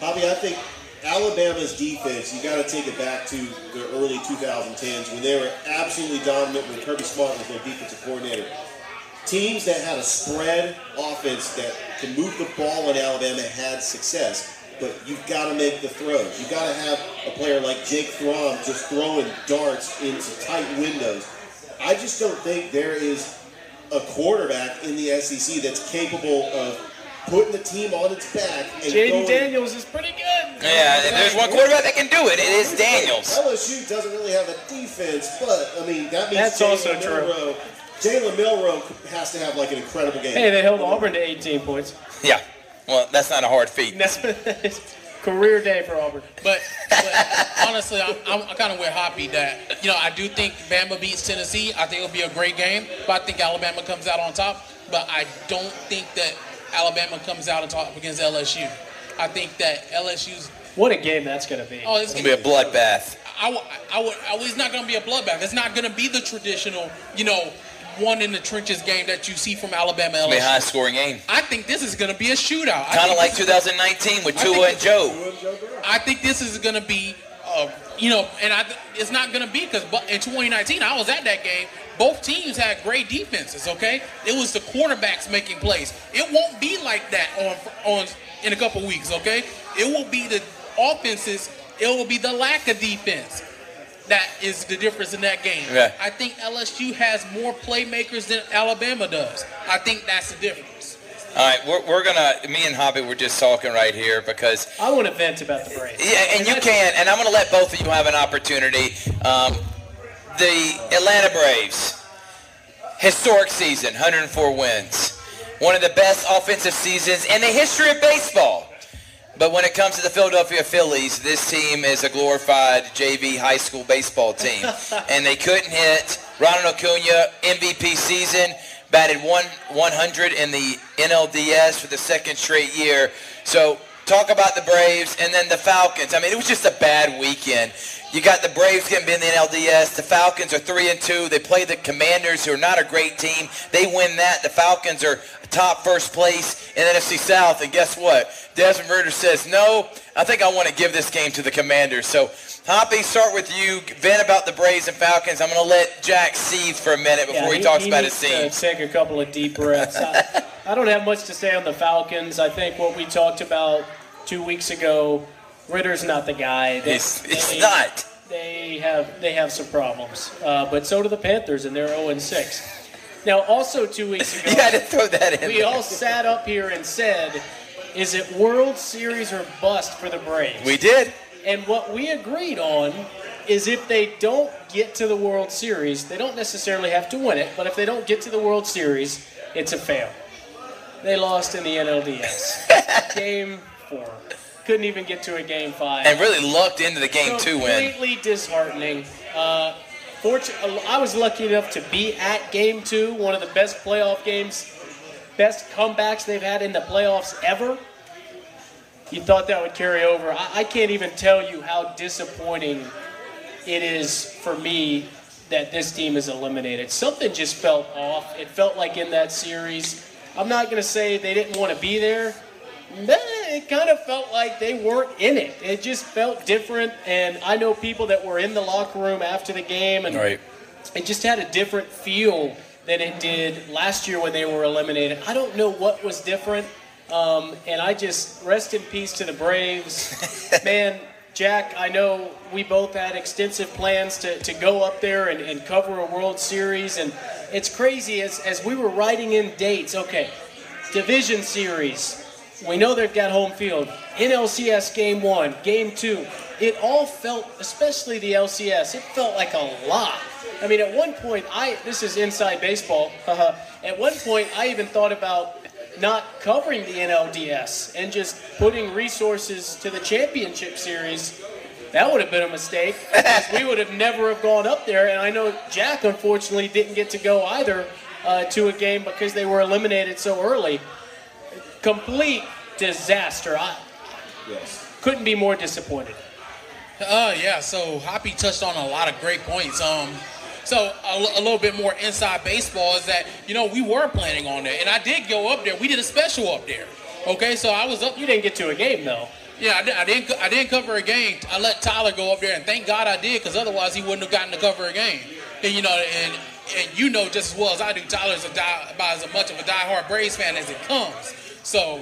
Bobby, I think Alabama's defense, you got to take it back to the early 2010s when they were absolutely dominant when Kirby Smart was their defensive coordinator. Teams that had a spread offense that can move the ball in Alabama had success, but you've got to make the throws. You've got to have a player like Jake Fromm just throwing darts into tight windows. I just don't think there is a quarterback in the SEC that's capable of putting the team on its back and Jayden Daniels is pretty good. Yeah, if there's one quarterback that can do it, it is Daniels. LSU doesn't really have a defense, but I mean that means That's Jalen also true. Milroe, Jalen Milroe has to have like an incredible game. Hey, they held Auburn to 18 points. Yeah. Well, that's not a hard feat. That's Career day for Auburn. But, but honestly, I'm, I'm kind of with Hoppy that, you know, I do think Bama beats Tennessee. I think it'll be a great game, but I think Alabama comes out on top. But I don't think that Alabama comes out on top against LSU. I think that LSU's. What a game that's going to be. Oh, it's It's going to be a bloodbath. I, w- I, would, I, would- it's not going to be a bloodbath. It's not going to be the traditional, you know, one in the trenches game that you see from Alabama It's to be a high scoring game. I think this is going to be a shootout. Kind of like 2019 with I think Tua and Joe. I think this is going to be, uh, you know, and I, it's not going to be because in 2019 I was at that game. Both teams had great defenses. Okay, it was the quarterbacks making plays. It won't be like that on on in a couple weeks. Okay, it will be the offenses. It will be the lack of defense. That is the difference in that game. Yeah. I think LSU has more playmakers than Alabama does. I think that's the difference. All right, we're, we're gonna. Me and Hoppy were just talking right here because I want to vent about the Braves. Yeah, and you can, and I'm going to let both of you have an opportunity. Um, the Atlanta Braves, historic season, 104 wins, one of the best offensive seasons in the history of baseball. But when it comes to the Philadelphia Phillies, this team is a glorified JV high school baseball team, and they couldn't hit. Ronald Acuna MVP season batted one 100 in the NLDS for the second straight year. So talk about the Braves and then the Falcons. I mean, it was just a bad weekend. You got the Braves getting in the NLDS. The Falcons are three and two. They play the Commanders, who are not a great team. They win that. The Falcons are top first place in NFC South. And guess what? Desmond Ridder says, no, I think I want to give this game to the Commanders. So, Hoppy, start with you. Vent about the Braves and Falcons. I'm going to let Jack seethe for a minute before Yeah, he, talks about his team. Take a couple of deep breaths. I, I don't have much to say on the Falcons. I think what we talked about two weeks ago, Ridder's not the guy. They- It's, it's they- not. They have they have some problems, uh, but so do the Panthers, and they're 0 and 6. Now, also two weeks ago, to throw that in. we there. all sat up here and said, "Is it World Series or bust for the Braves?" We did. And what we agreed on is if they don't get to the World Series, they don't necessarily have to win it, but if they don't get to the World Series, it's a fail. They lost in the NLDS. game four. Couldn't even get to a game five. And really lucked into the game two win. Completely disheartening. Uh, I was lucky enough to be at game two, one of the best playoff games, best comebacks they've had in the playoffs ever. You thought that would carry over. I, I can't even tell you how disappointing it is for me that this team is eliminated. Something just felt off. It felt like in that series. I'm not going to say they didn't want to be there. It kind of felt like they weren't in it. It just felt different. And I know people that were in the locker room after the game, and Right. it just had a different feel than it did last year when they were eliminated. I don't know what was different. Um, and I just rest in peace to the Braves. Man, Jack, I know we both had extensive plans to, to go up there and, and cover a World Series. And it's crazy as, as we were writing in dates. Okay, Division Series. We know they've got home field. NLCS Game 1, Game 2. It all felt, especially the LCS, it felt like a lot. I mean, at one point, I this is inside baseball. at one point, I even thought about not covering the NLDS and just putting resources to the championship series. That would have been a mistake we would have never have gone up there. And I know Jack unfortunately didn't get to go either uh, to a game because they were eliminated so early. Complete disaster. I Yes. couldn't be more disappointed. Uh, yeah. So Hoppy touched on a lot of great points. Um, so a, l- a little bit more inside baseball is that you know we were planning on it, and I did go up there. We did a special up there. Okay, so I was up. You didn't get to a game though. Yeah, I, di- I didn't. I didn't cover a game. I let Tyler go up there, and thank God I did, because otherwise he wouldn't have gotten to cover a game. And you know, and and you know just as well as I do, Tyler's a die, about as much of a diehard Braves fan as it comes. So,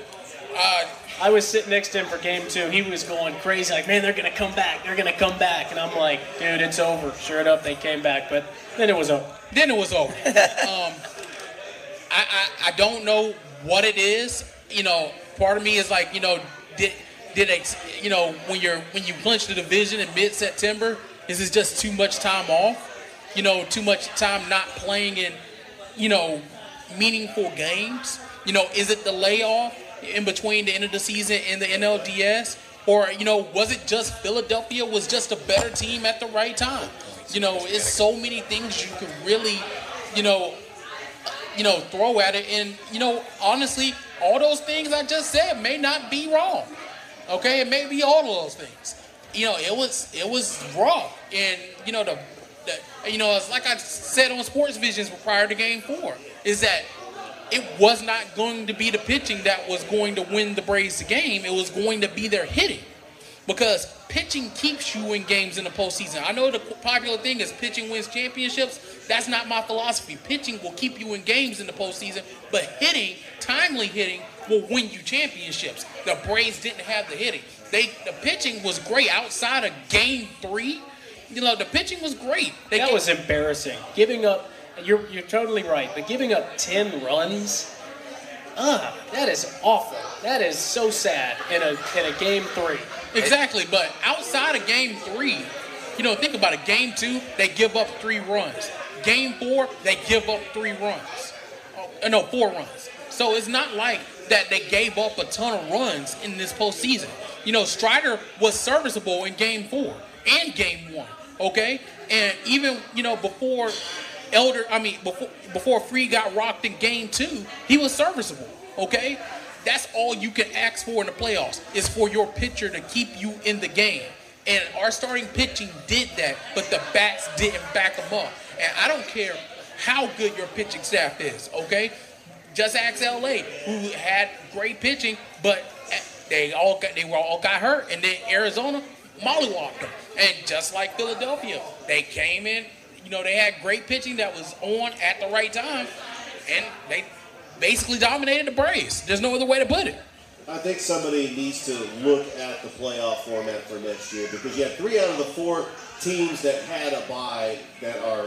uh, I was sitting next to him for game two. He was going crazy, like, man, they're going to come back. They're going to come back. And I'm like, dude, it's over. Sure enough, they came back. But then it was over. then it was over. um, I, I I don't know what it is. You know, part of me is like, you know, did did ex, you know when you're when you clinch the division in mid September, is it just too much time off? You know, too much time not playing in, you know, meaningful games. You know, is it the layoff in between the end of the season and the NLDS? Or, you know, was it just Philadelphia was just a better team at the right time? You know, it's so many things you can really, you know, you know, throw at it. And, you know, honestly, all those things I just said may not be wrong. Okay, it may be all of those things. You know, it was it was raw. And, you know, the, the you know, it's like I said on Sports Visions prior to game four, is that it was not going to be the pitching that was going to win the Braves the game. It was going to be their hitting. Because pitching keeps you in games in the postseason. I know the popular thing is pitching wins championships. That's not my philosophy. Pitching will keep you in games in the postseason, but hitting, timely hitting, will win you championships. The Braves didn't have the hitting. They the pitching was great outside of game three. You know, the pitching was great. They that gave, was embarrassing. Giving up, you're you're totally right, but giving up ten runs, ah, that is awful. That is so sad in a in a game three. Exactly, but outside of game three, you know, think about it. Game two, they give up three runs. Game four, they give up three runs. Oh, no, four runs. So it's not like that they gave up a ton of runs in this postseason. You know, Strider was serviceable in game four and game one. Okay? And even, you know, before Elder, I mean, before before Fried got rocked in game two, he was serviceable. Okay? That's all you can ask for in the playoffs is for your pitcher to keep you in the game. And our starting pitching did that, but the bats didn't back them up. And I don't care how good your pitching staff is, okay? Just ask LA, who had great pitching, but eh, they all got they were all got hurt, and then Arizona mollywopped them. And just like Philadelphia, they came in. You know, they had great pitching that was on at the right time, and they basically dominated the Braves. There's no other way to put it. I think somebody needs to look at the playoff format for next year because you have three out of the four teams that had a bye that are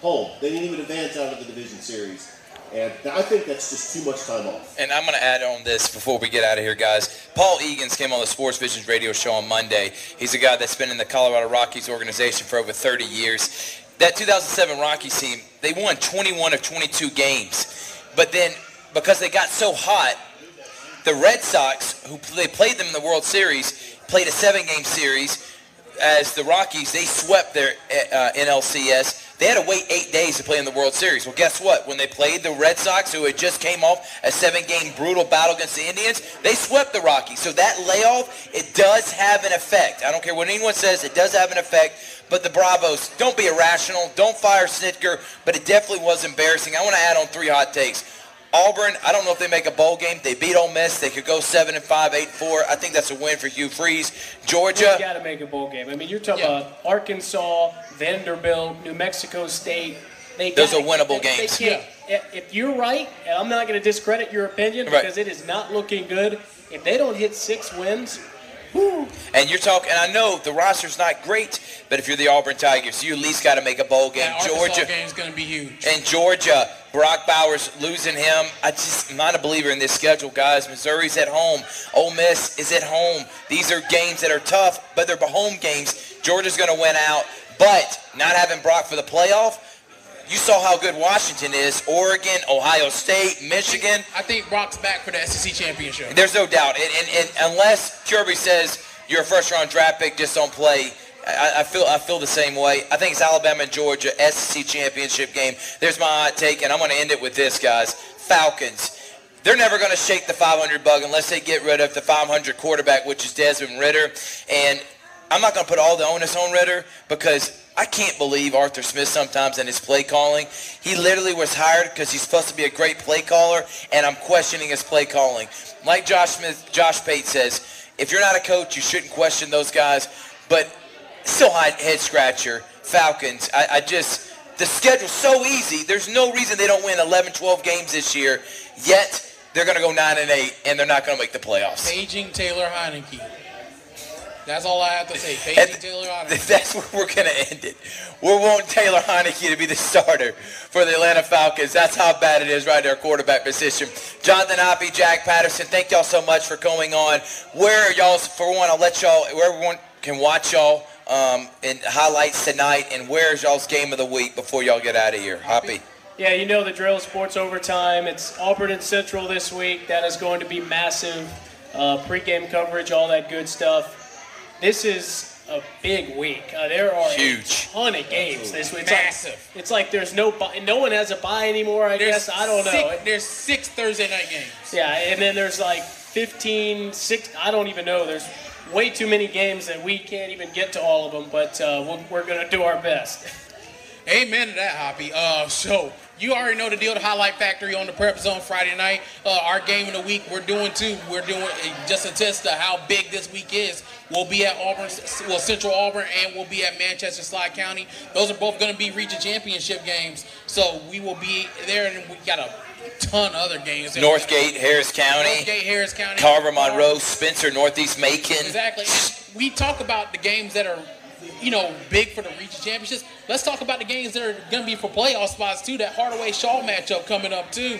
home. They didn't even advance out of the division series. And I think that's just too much time off. And I'm going to add on this before we get out of here, guys. Paul Egan's came on the Sports Visions radio show on Monday. He's a guy that's been in the Colorado Rockies organization for over 30 years. That 2007 Rockies team, they won 21 of 22 games. But then, because they got so hot, the Red Sox, who they played them in the World Series, played a seven-game series. As the Rockies, they swept their uh, NLCS they had to wait eight days to play in the World Series. Well, guess what? When they played the Red Sox, who had just came off a seven-game brutal battle against the Indians, they swept the Rockies. So that layoff, it does have an effect. I don't care what anyone says, it does have an effect. But the Bravos, don't be irrational. Don't fire Snitker. But it definitely was embarrassing. I want to add on three hot takes. Auburn, I don't know if they make a bowl game. They beat Ole Miss. They could go seven and five, eight and four. I think that's a win for Hugh Freeze. Georgia, you got to make a bowl game. I mean, you're talking yeah. about Arkansas, Vanderbilt, New Mexico State. They Those are winnable they, games. They yeah. If you're right, and I'm not going to discredit your opinion right. because it is not looking good. If they don't hit six wins, and you're talking, and I know the roster's not great, but if you're the Auburn Tigers, you at least got to make a bowl game. That Georgia game's going to be huge. And Georgia, Brock Bowers losing him. I just am not a believer in this schedule, guys. Missouri's at home. Ole Miss is at home. These are games that are tough, but they're home games. Georgia's going to win out, but not having Brock for the playoff you saw how good Washington is. Oregon, Ohio State, Michigan. I think Brock's back for the SEC championship. There's no doubt. And, and, and unless Kirby says you're a first round draft pick, just don't play. I, I, feel I feel the same way. I think it's Alabama and Georgia SEC championship game. There's my hot take, and I'm going to end it with this, guys. Falcons. They're never going to shake the 500 bug unless they get rid of the 500 quarterback, which is Desmond Ridder. And I'm not going to put all the onus on Ridder because I can't believe Arthur Smith sometimes in his play calling. He literally was hired because he's supposed to be a great play caller, and I'm questioning his play calling. Like Josh Smith, Josh Pate says, if you're not a coach, you shouldn't question those guys. But still, head scratcher. Falcons. I, I just the schedule's so easy. There's no reason they don't win 11, 12 games this year. Yet they're going to go nine and eight, and they're not going to make the playoffs. Paging Taylor Heinicke. That's all I have to say. Paging Taylor Heinicke. That's where we're going to end it. We're wanting Taylor Heinicke to be the starter for the Atlanta Falcons. That's how bad it is right there, quarterback position. Jonathan Hoppe, Jack Patterson, thank y'all so much for going on. Where are y'all, for one, I'll let y'all, where everyone can watch y'all um, and highlights tonight, and where's y'all's game of the week before y'all get out of here? Hoppe. Yeah, you know the drill, sports overtime. It's Auburn and Central this week. That is going to be massive. Uh, pregame coverage, all that good stuff this is a big week. Uh, there are Huge. a ton of games this week. It's Massive. Like, it's like there's no buy, no one has a buy anymore. I there's guess I don't know. There's six Thursday night games. Yeah, and then there's like 15, six. I don't even know. There's way too many games that we can't even get to all of them. But uh, we're, we're gonna do our best. Amen to that, Hoppe. Uh, so you already know the deal. The Highlight Factory on the Prep Zone Friday night. Uh, our game of the week, we're doing too. We're doing uh, just a test of how big this week is. We'll be at Auburn, well Central Auburn, and we'll be at Manchester Schley County. Those are both going to be region championship games. So we will be there, and we got a ton of other games. Northgate, Harris County. Northgate, Harris County. Carver, Monroe, Spencer, Northeast Macon. Exactly. And we talk about the games that are you know, big for the region championships. Let's talk about the games that are going to be for playoff spots too. That Hardaway Shaw matchup coming up too.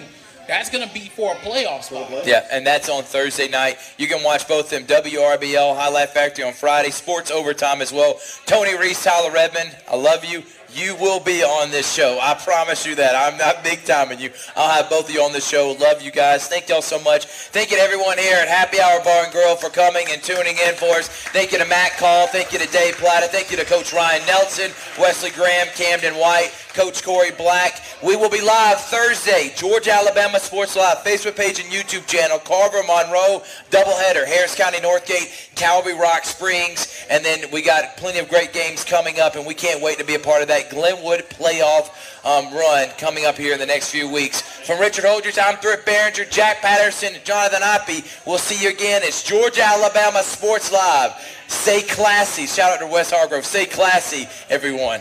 That's going to be for a playoff spot. Yeah, and that's on Thursday night. You can watch both them WRBL Highlight Factory on Friday, Sports Overtime as well. Tony Reese, Tyler Redmond, I love you you will be on this show. I promise you that. I'm not big timing you. I'll have both of you on the show. Love you guys. Thank y'all so much. Thank you to everyone here at Happy Hour Bar and Grill for coming and tuning in for us. Thank you to Matt Call. Thank you to Dave Platta. Thank you to Coach Ryan Nelson, Wesley Graham, Camden White, Coach Corey Black. We will be live Thursday, Georgia Alabama Sports Live, Facebook page and YouTube channel, Carver Monroe, doubleheader, Harris County Northgate, Calvary Rock Springs, and then we got plenty of great games coming up, and we can't wait to be a part of that Glenwood playoff um, run coming up here in the next few weeks. From Richard Holdridge, I'm Thrift Barringer, Jack Patterson, Jonathan Hoppe. We'll see you again. It's Georgia Alabama Sports Live. Stay classy. Shout out to Wes Hargrove. Stay classy, everyone.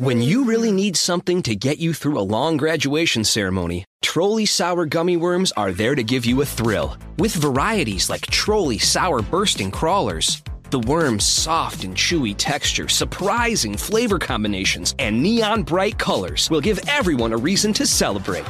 When you really need something to get you through a long graduation ceremony, Trolli Sour Gummy Worms are there to give you a thrill. With varieties like Trolli Sour Bursting Crawlers, the worm's soft and chewy texture, surprising flavor combinations, and neon bright colors will give everyone a reason to celebrate.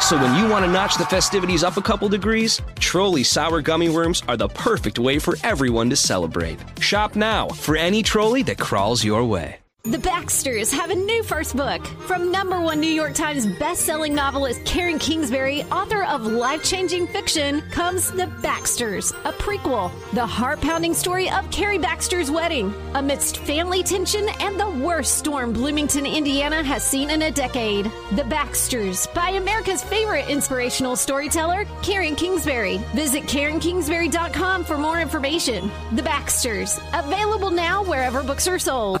So when you want to notch the festivities up a couple degrees, Trolli Sour Gummy Worms are the perfect way for everyone to celebrate. Shop now for any trolley that crawls your way. The Baxters have a new first book. From number one New York Times bestselling novelist Karen Kingsbury, author of life changing fiction, comes The Baxters, a prequel. The heart pounding story of Carrie Baxter's wedding. Amidst family tension and the worst storm Bloomington, Indiana has seen in a decade. The Baxters, by America's favorite inspirational storyteller, Karen Kingsbury. Visit KarenKingsbury.com for more information. The Baxters, available now wherever books are sold.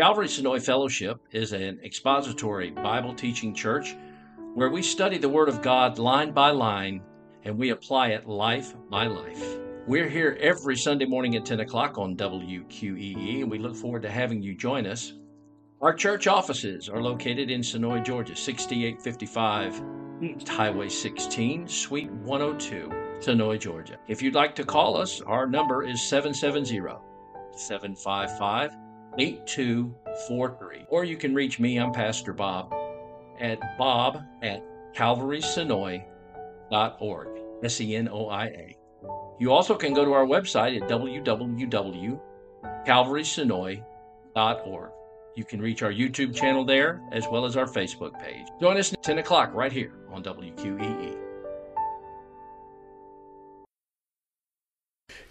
Calvary Senoia Fellowship is an expository Bible teaching church where we study the Word of God line by line and we apply it life by life. We're here every Sunday morning at 10 o'clock on WQEE, and we look forward to having you join us. Our church offices are located in Senoia, Georgia, 6855 East Highway 16, Suite 102, Senoia, Georgia. If you'd like to call us, our number is 770 755 8243. Or you can reach me, I'm Pastor Bob, at bob at calvarysenoia.org. S E N O I A. You also can go to our website at www.calvarysenoia.org. You can reach our YouTube channel there as well as our Facebook page. Join us at 10 o'clock right here on WQEE.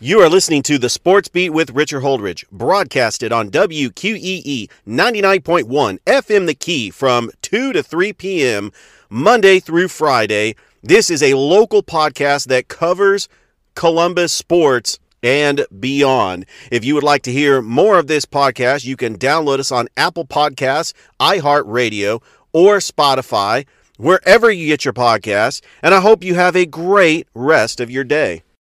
You are listening to the Sports Beat with Richard Holdridge, broadcasted on WQEE 99.1 FM The Key from 2 to 3 p.m. Monday through Friday. This is a local podcast that covers Columbus sports and beyond. If you would like to hear more of this podcast, you can download us on Apple Podcasts, iHeartRadio, or Spotify, wherever you get your podcasts. And I hope you have a great rest of your day.